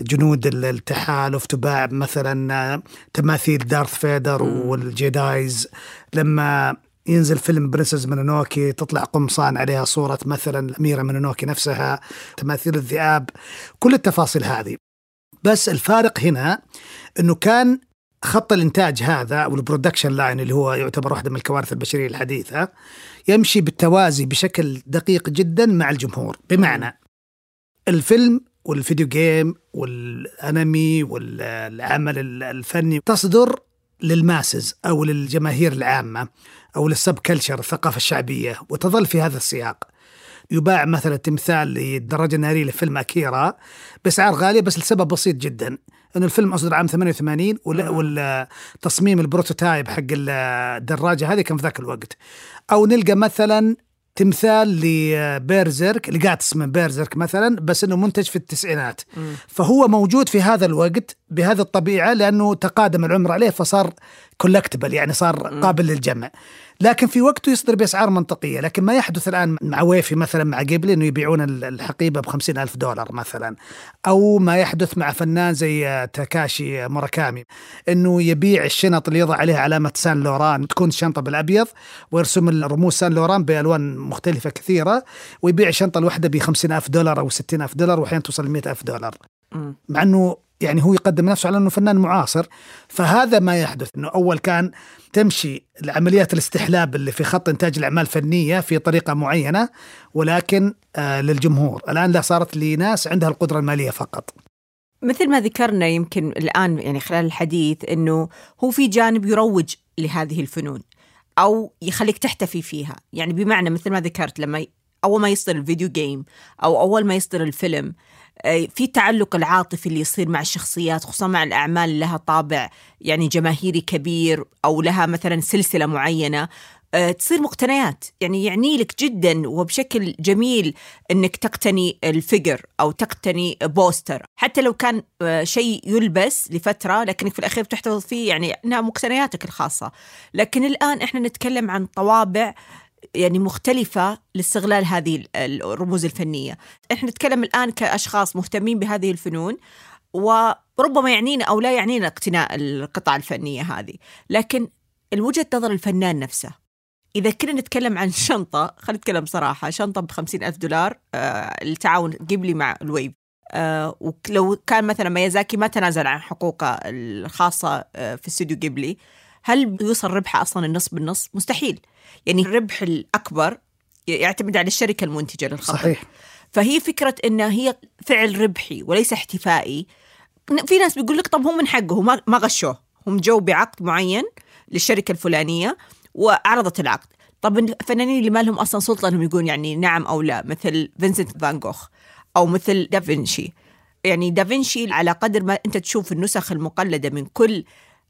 الجنود التحالف تباع مثلا تماثيل Darth Vader وال Jedis. لما ينزل فيلم Princess Mononoke تطلع قمصان عليها صورة مثلا الأميرة مونونوكي نفسها تماثيل الذئاب كل التفاصيل هذه. بس الفارق هنا أنه كان خط الإنتاج هذا أو ال production line اللي هو يعتبر واحدة من الكوارث البشرية الحديثة يمشي بالتوازي بشكل دقيق جدا مع الجمهور. بمعنى الفيلم وال video game والأنمي والعمل الفني تصدر لل masses أو للجماهير العامة. أو لل subculture الثقافة الشعبية. وتظل في هذا السياق. يباع مثلا تمثال للدراجه الناريه لفيلم أكيرا بأسعار غالية بس لسبب بسيط جدا. انه الفيلم أصدر عام 88 والتصميم ال prototype حق الدراجة هذه كان في ذاك الوقت. أو نلقى مثلا تمثال ل Berserk ل Guts من Berserk مثلا بس إنه منتج في التسعينات. فهو موجود في هذا الوقت بهذه الطبيعة لأنه تقادم العمر عليه فصار collectible يعني صار قابل للجمع. لكن في وقته يصدر بأسعار منطقية لكن ما يحدث الآن مع ويفي مثلا مع جيبلي إنه يبيعون الحقيبة ب ألف دولار مثلا أو ما يحدث مع فنان زي تاكاشي موراكامي إنه يبيع الشنط اللي يضع عليها علامة سان لوران تكون الشنطة بالأبيض ويرسم الرموز سان لوران بألوان مختلفة كثيرة ويبيع الشنطه الواحدة ب ألف دولار أو ألف دولار واحيانا توصل ل ألف دولار. مع إنه يعني هو يقدم نفسه على إنه فنان معاصر. فهذا ما يحدث إنه أول كان تمشي عمليات الاستحلاب اللي في خط إنتاج الأعمال الفنية في طريقة معينة ولكن آه للجمهور. الآن لا صارت لناس عندها القدرة المالية فقط. مثل ما ذكرنا يمكن الآن يعني خلال الحديث إنه هو في جانب يروج لهذه الفنون أو يخليك تحتفي فيها. يعني بمعنى مثل ما ذكرت لما أول ما يصدر الفيديو جيم أو أول ما يصدر الفيلم في التعلق العاطفي اللي يصير مع الشخصيات خصوصا مع الأعمال اللي لها طابع يعني جماهيري كبير أو لها مثلا سلسلة معينة آه، تصير مقتنيات. يعني يعني لك جدا وبشكل جميل إنك تقتني ال figure أو تقتني poster. حتى لو كان آه، شيء يلبس لفترة لكنك في الأخير بتحتفظ فيه يعني إنها مقتنياتك الخاصة. لكن الآن إحنا نتكلم عن طوابع يعني مختلفة لاستغلال هذه الرموز الفنية. إحنا نتكلم الآن كأشخاص مهتمين بهذه الفنون وربما يعنينا أو لا يعنينا اقتناء القطع الفنية هذه. لكن الوجهة نظر الفنان نفسه إذا كنا نتكلم عن شنطة خلينا نتكلم صراحة شنطة بخمسين ألف دولار آه التعاون قبلي مع الويب. آه ولو كان مثلا ميازاكي ما تنازل عن حقوقه الخاصة آه في استوديو قبلي. هل يوصل ربحه أصلا النص بالنص؟ مستحيل. يعني الربح الأكبر يعتمد على الشركة المنتجة للخط صحيح. فهي فكرة أنها هي فعل ربحي وليس احتفائي. في ناس بيقول لك طب هو من حقه ما غشوه. هم جو بعقد معين للشركة الفلانية وعرضت العقد. طب الفنانين اللي ما لهم أصلا سلطة إنهم يقولون يعني نعم أو لا مثل فينسنت فان جوخ أو مثل دافنشي يعني دافنشي على قدر ما أنت تشوف النسخ المقلدة من كل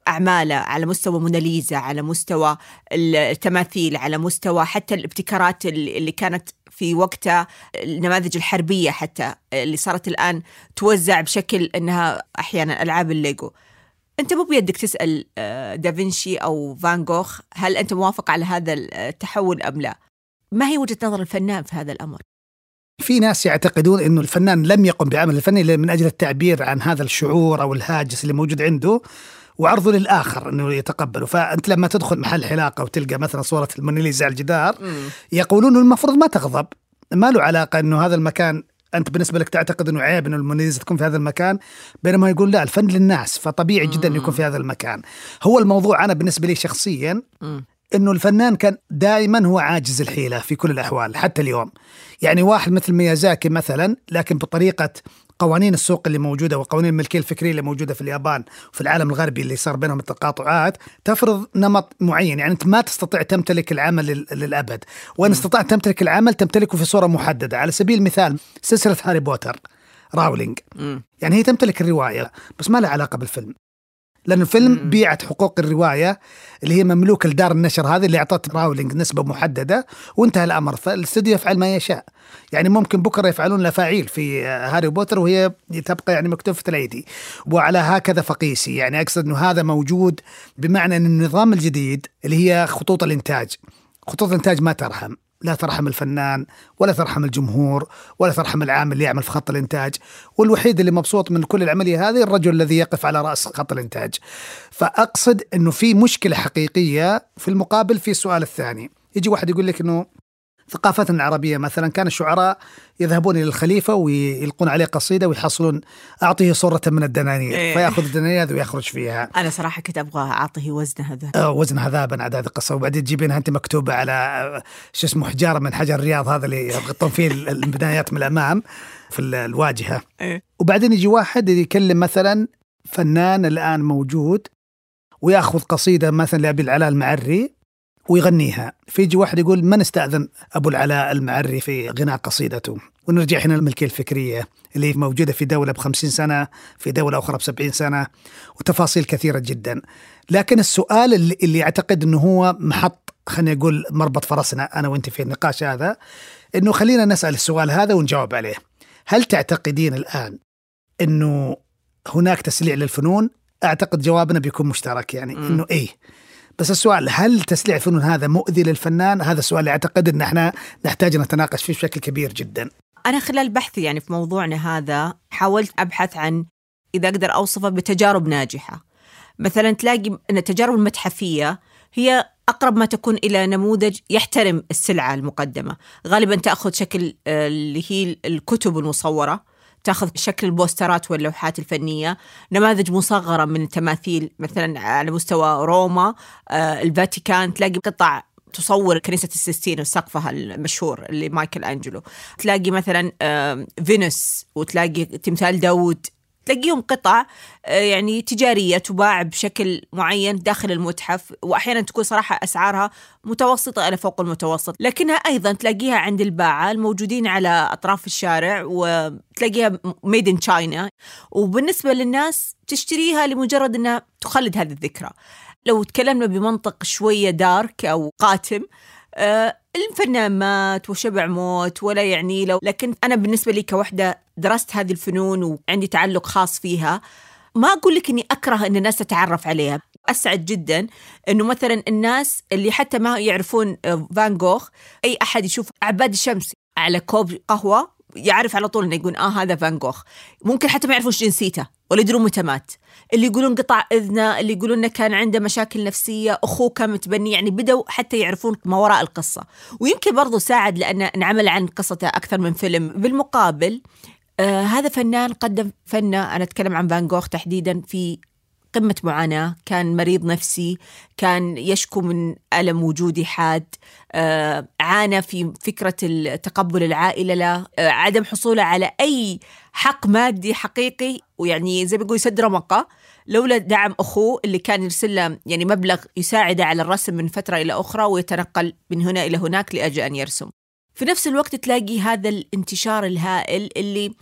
أعماله على مستوى موناليزا على مستوى التماثيل على مستوى حتى الابتكارات اللي كانت في وقتها النماذج الحربية حتى اللي صارت الآن توزع بشكل أنها أحيانا ألعاب الليجو. أنت مو بيدك تسأل آه، دافنشي أو فان جوخ هل أنت موافق على هذا التحول أم لا؟ ما هي وجهة نظر الفنان في هذا الأمر؟ في ناس يعتقدون إنه الفنان لم يقم بعمل الفني من أجل التعبير عن هذا الشعور أو الهاجس اللي موجود عنده. وعرضه للآخر إنه يتقبله. فأنت لما تدخل محل حلاقة وتلقى مثلا صورة الموناليزا على الجدار يقولون المفروض ما تغضب ما له علاقة إنه هذا المكان أنت بالنسبة لك تعتقد إنه عيب إنه الموناليزا تكون في هذا المكان؟ بينما يقول لا الفن للناس فطبيعي جدا انه يكون في هذا المكان. هو الموضوع أنا بالنسبة لي شخصيا إنه الفنان كان دائما هو عاجز الحيلة في كل الأحوال حتى اليوم. يعني واحد مثل ميازاكي مثلا لكن بطريقة قوانين السوق اللي موجودة وقوانين الملكية الفكرية اللي موجودة في اليابان وفي العالم الغربي اللي صار بينهم التقاطعات تفرض نمط معين. يعني أنت ما تستطيع تمتلك العمل للأبد. وإن استطعت تمتلك العمل تمتلكه في صورة محددة. على سبيل المثال سلسلة هاري بوتر راولينج. يعني هي تمتلك الرواية بس ما لها علاقة بالفيلم. لأن الفيلم بيعت حقوق الرواية اللي هي مملوكة لدار النشر هذه اللي أعطت راولينج نسبة محددة وانتهى الأمر. فالاستوديو يفعل ما يشاء. يعني ممكن بكرة يفعلون الأفاعيل في هاري بوتر وهي تبقى يعني مكتوفة الأيدي وعلى هكذا فقيسي. يعني أقصد أنه هذا موجود بمعنى أن النظام الجديد اللي هي خطوط الإنتاج. خطوط الإنتاج ما ترحم لا ترحم الفنان ولا ترحم الجمهور ولا ترحم العامل اللي يعمل في خط الإنتاج. والوحيد اللي مبسوط من كل العملية هذه الرجل الذي يقف على رأس خط الإنتاج. فأقصد إنه في مشكلة حقيقية في المقابل في السؤال الثاني. يجي واحد يقول لك إنه ثقافتنا العربية مثلا كان الشعراء يذهبون إلى الخليفة ويلقون عليه قصيدة ويحصلون أعطيه صورة من الدنانير إيه. فيأخذ الدنانير هذه ويخرج فيها. أنا صراحة كنت أبغى أعطيه وزنها ذهب آه وزنها ذهبا عاد هذه القصة. وبعدين تجيبينها أنت مكتوبة على آه، شو اسمه حجارة من حجر الرياض هذا اللي يغطون فيه البنايات من الأمام في الواجهة. إيه. وبعدين يجي واحد يكلم مثلا فنان الآن موجود ويأخذ قصيدة مثلا لأبي العلاء المعري. ويغنيها. فيجي واحد يقول من استأذن أبو العلاء المعري في غناء قصيدته؟ ونرجع هنا للملكية الفكرية اللي موجودة في دولة بخمسين سنة في دولة أخرى بسبعين سنة وتفاصيل كثيرة جدا. لكن السؤال اللي, اللي أعتقد أنه هو محط خلينا نقول مربط فرسنا أنا وأنت في النقاش هذا أنه خلينا نسأل السؤال هذا ونجاوب عليه. هل تعتقدين الآن أنه هناك تسليع للفنون؟ أعتقد جوابنا بيكون مشترك يعني. إنه إيه. بس السؤال هل تسليع الفنون هذا مؤذي للفنان؟ هذا السؤال اللي أعتقد إن إحنا نحتاج نتناقش فيه بشكل كبير جدا. أنا خلال بحثي يعني في موضوعنا هذا حاولت أبحث عن إذا أقدر أوصفه بتجارب ناجحة. مثلا تلاقي إن التجارب المتحفية هي أقرب ما تكون إلى نموذج يحترم السلعة المقدمة، غالبا تأخذ شكل آه، اللي هي الكتب المصورة تاخذ شكل البوسترات واللوحات الفنية. نماذج مصغرة من التماثيل مثلا على مستوى روما آه، الفاتيكان. تلاقي قطع تصور كنيسة السيستين وسقفها المشهور اللي مايكل أنجلو. تلاقي مثلا فينوس وتلاقي تمثال داود. تلاقيهم قطع آه، يعني تجارية تباع بشكل معين داخل المتحف وأحيانا تكون صراحة أسعارها متوسطة إلى فوق المتوسط. لكنها أيضا تلاقيها عند الباعة الموجودين على أطراف الشارع وتلاقيها ميد ان تشاينا وبالنسبة للناس تشتريها لمجرد أنها تخلد هذه الذكرى. لو تكلمنا بمنطق شوية دارك أو قاتم آه، الفنان مات وشبع موت ولا يعني لو لكن أنا بالنسبة لي كوحدة درست هذه الفنون وعندي تعلق خاص فيها ما أقول لك إني أكره إن الناس تتعرف عليها. أسعد جدا إنه مثلا الناس اللي حتى ما يعرفون آه، فان جوخ أي أحد يشوف عباد الشمس على كوب قهوة يعرف على طول إنه يقول آه هذا فان جوخ ممكن حتى ما يعرفون جنسيته ولا يدرون متى مات. اللي يقولون قطع إذنه اللي يقولون إنه كان عنده مشاكل نفسية أخوه كان متبني يعني بدوا حتى يعرفون ما وراء القصة. ويمكن برضو ساعد لأن انعمل عن قصته أكثر من فيلم. بالمقابل آه هذا فنان قدم فنة أنا أتكلم عن فان جوخ تحديدا في قمة معاناة كان مريض نفسي كان يشكو من ألم وجودي حاد آه، عانى في فكرة تقبل العائلة له آه، عدم حصوله على أي حق مادي حقيقي ويعني زي ما يقول يسد رمقه لولا دعم أخوه اللي كان يرسل له يعني مبلغ يساعده على الرسم من فترة إلى أخرى ويتنقل من هنا إلى هناك لأجل أن يرسم. في نفس الوقت تلاقي هذا الانتشار الهائل اللي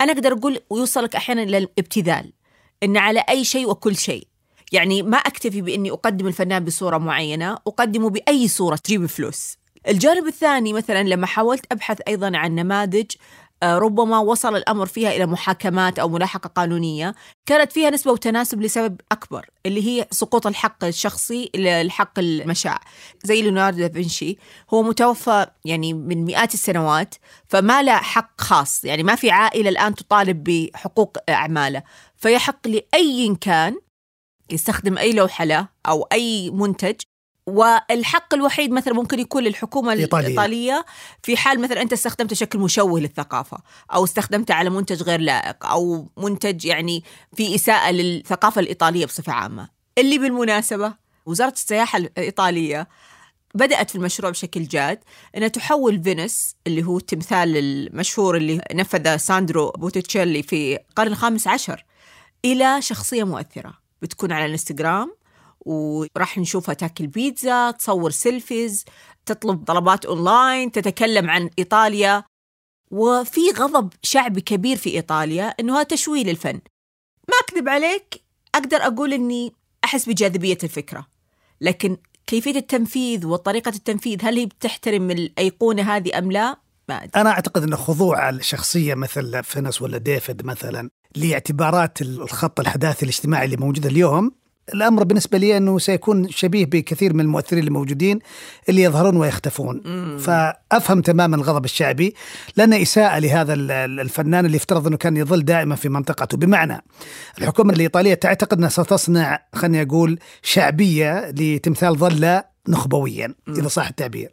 أنا أقدر أقول ويوصلك أحيانا للابتذال إن على أي شيء وكل شيء. يعني ما أكتفي بإني أقدم الفنان بصورة معينة أقدمه بأي صورة تجيب فلوس. الجانب الثاني مثلا لما حاولت أبحث أيضا عن نماذج آه، ربما وصل الأمر فيها إلى محاكمات أو ملاحقة قانونية، كانت فيها نسبة وتناسب لسبب أكبر اللي هي سقوط الحق الشخصي للحق المشاع، زي ليوناردو دافنشي هو متوفى يعني من مئات السنوات فما له حق خاص، يعني ما في عائلة الآن تطالب بحقوق أعماله، فيحق لاي كان يستخدم أي لوحة له أو أي منتج والحق الوحيد مثلا ممكن يكون للحكومة الإيطالية. الإيطالية في حال مثلا أنت استخدمت شكل مشوه للثقافة أو استخدمته على منتج غير لائق أو منتج يعني في إساءة للثقافة الإيطالية بصفة عامة اللي بالمناسبة وزارة السياحة الإيطالية بدأت في المشروع بشكل جاد أنها تحول فينوس اللي هو التمثال المشهور اللي نفذ ساندرو بوتيتشيلي في القرن الخامس عشر إلى شخصية مؤثرة. بتكون على الإنستغرام وراح نشوفها تاكل بيتزا تصور selfies تطلب طلبات أونلاين تتكلم عن إيطاليا. وفي غضب شعبي كبير في إيطاليا إنه هذا تشويه للفن. ما أكذب عليك أقدر أقول إني أحس بجاذبية الفكرة. لكن كيفية التنفيذ وطريقة التنفيذ هل هي بتحترم الأيقونة هذه أم لا؟ ما أدري. أنا أعتقد إن خضوع الشخصية مثل فينس ولا ديفيد مثلا لاعتبارات الخط الحداثي الاجتماعي اللي موجود اليوم الأمر بالنسبة لي أنه سيكون شبيه بكثير من المؤثرين الموجودين اللي يظهرون ويختفون. مم. فأفهم تماما الغضب الشعبي. لأن اساءه لهذا الفنان اللي يفترض أنه كان يظل دائما في منطقته. بمعنى الحكومة الإيطالية تعتقد أنها ستصنع خليني أقول شعبية لتمثال ظلة نخبويا إذا صح التعبير.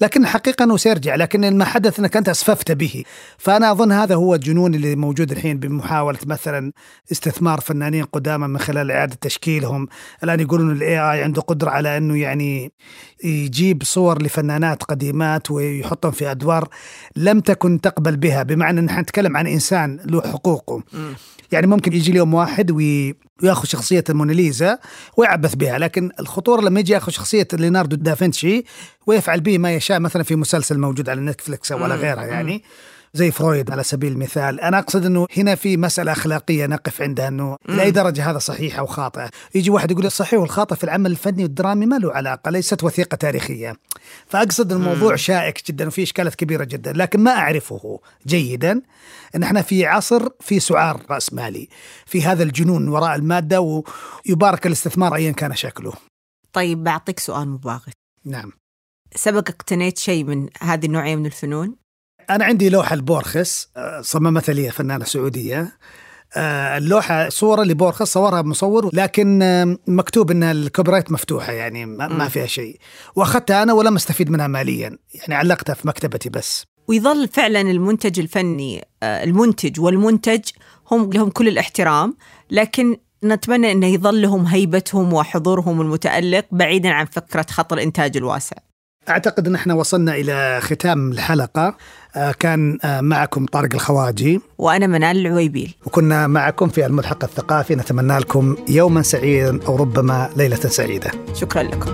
لكن الحقيقة أنه سيرجع لكن ما حدث أنك أنت أسففت به. فأنا أظن هذا هو الجنون اللي موجود الحين بمحاولة مثلا استثمار فنانين قدامى من خلال إعادة تشكيلهم. الآن يقولون الاي اي عنده قدرة على أنه يعني يجيب صور لفنانات قديمات ويحطهم في أدوار لم تكن تقبل بها. بمعنى إن نحن نتكلم عن إنسان له حقوقه. يعني ممكن يجي اليوم واحد وي وياخذ شخصية الموناليزا ويعبث بها لكن الخطوره لما يجي ياخذ شخصية ليوناردو دافنشي ويفعل به ما يشاء مثلا في مسلسل موجود على نتفلكس على غيرها يعني. زي فرويد على سبيل المثال. أنا أقصد إنه هنا في مسألة أخلاقية نقف عندها إنه لأي درجة هذا صحيح أو خاطئ. يجي واحد يقول الصحيح والخاطئ في العمل الفني والدرامي ما له علاقة ليست وثيقة تاريخية. فأقصد الموضوع شائك جدا وفي إشكالات كبيرة جدا لكن ما أعرفه جيدا. إن إحنا في عصر في سعار رأس مالي في هذا الجنون وراء المادة ويبارك الاستثمار ايا كان شكله. طيب بعطيك سؤال مباغت. نعم. سبق اقتنيت شيء من هذه النوعية من الفنون؟ أنا عندي لوحة لبورخس آه، صممتها لي فنانة سعودية. آه، اللوحة صورة لبورخس صورها مصور لكن آه، مكتوب إن الكوبرايت مفتوحة يعني ما فيها شيء. وأخذتها أنا ولم أستفيد منها ماليا يعني علقتها في مكتبتي بس. ويظل فعلا المنتج الفني المنتج والمنتج هم لهم كل الاحترام لكن نتمنى إنه يظل لهم هيبتهم وحضورهم المتألق بعيدا عن فكرة خط الانتاج الواسع. أعتقد إن إحنا وصلنا إلى ختام الحلقة. آه، كان آه، معكم طارق الخواجي. وأنا منال العويبيل. وكنا معكم في الملحق الثقافي. نتمنى لكم يوما سعيدا أو ربما ليلة سعيدة. شكرا لكم.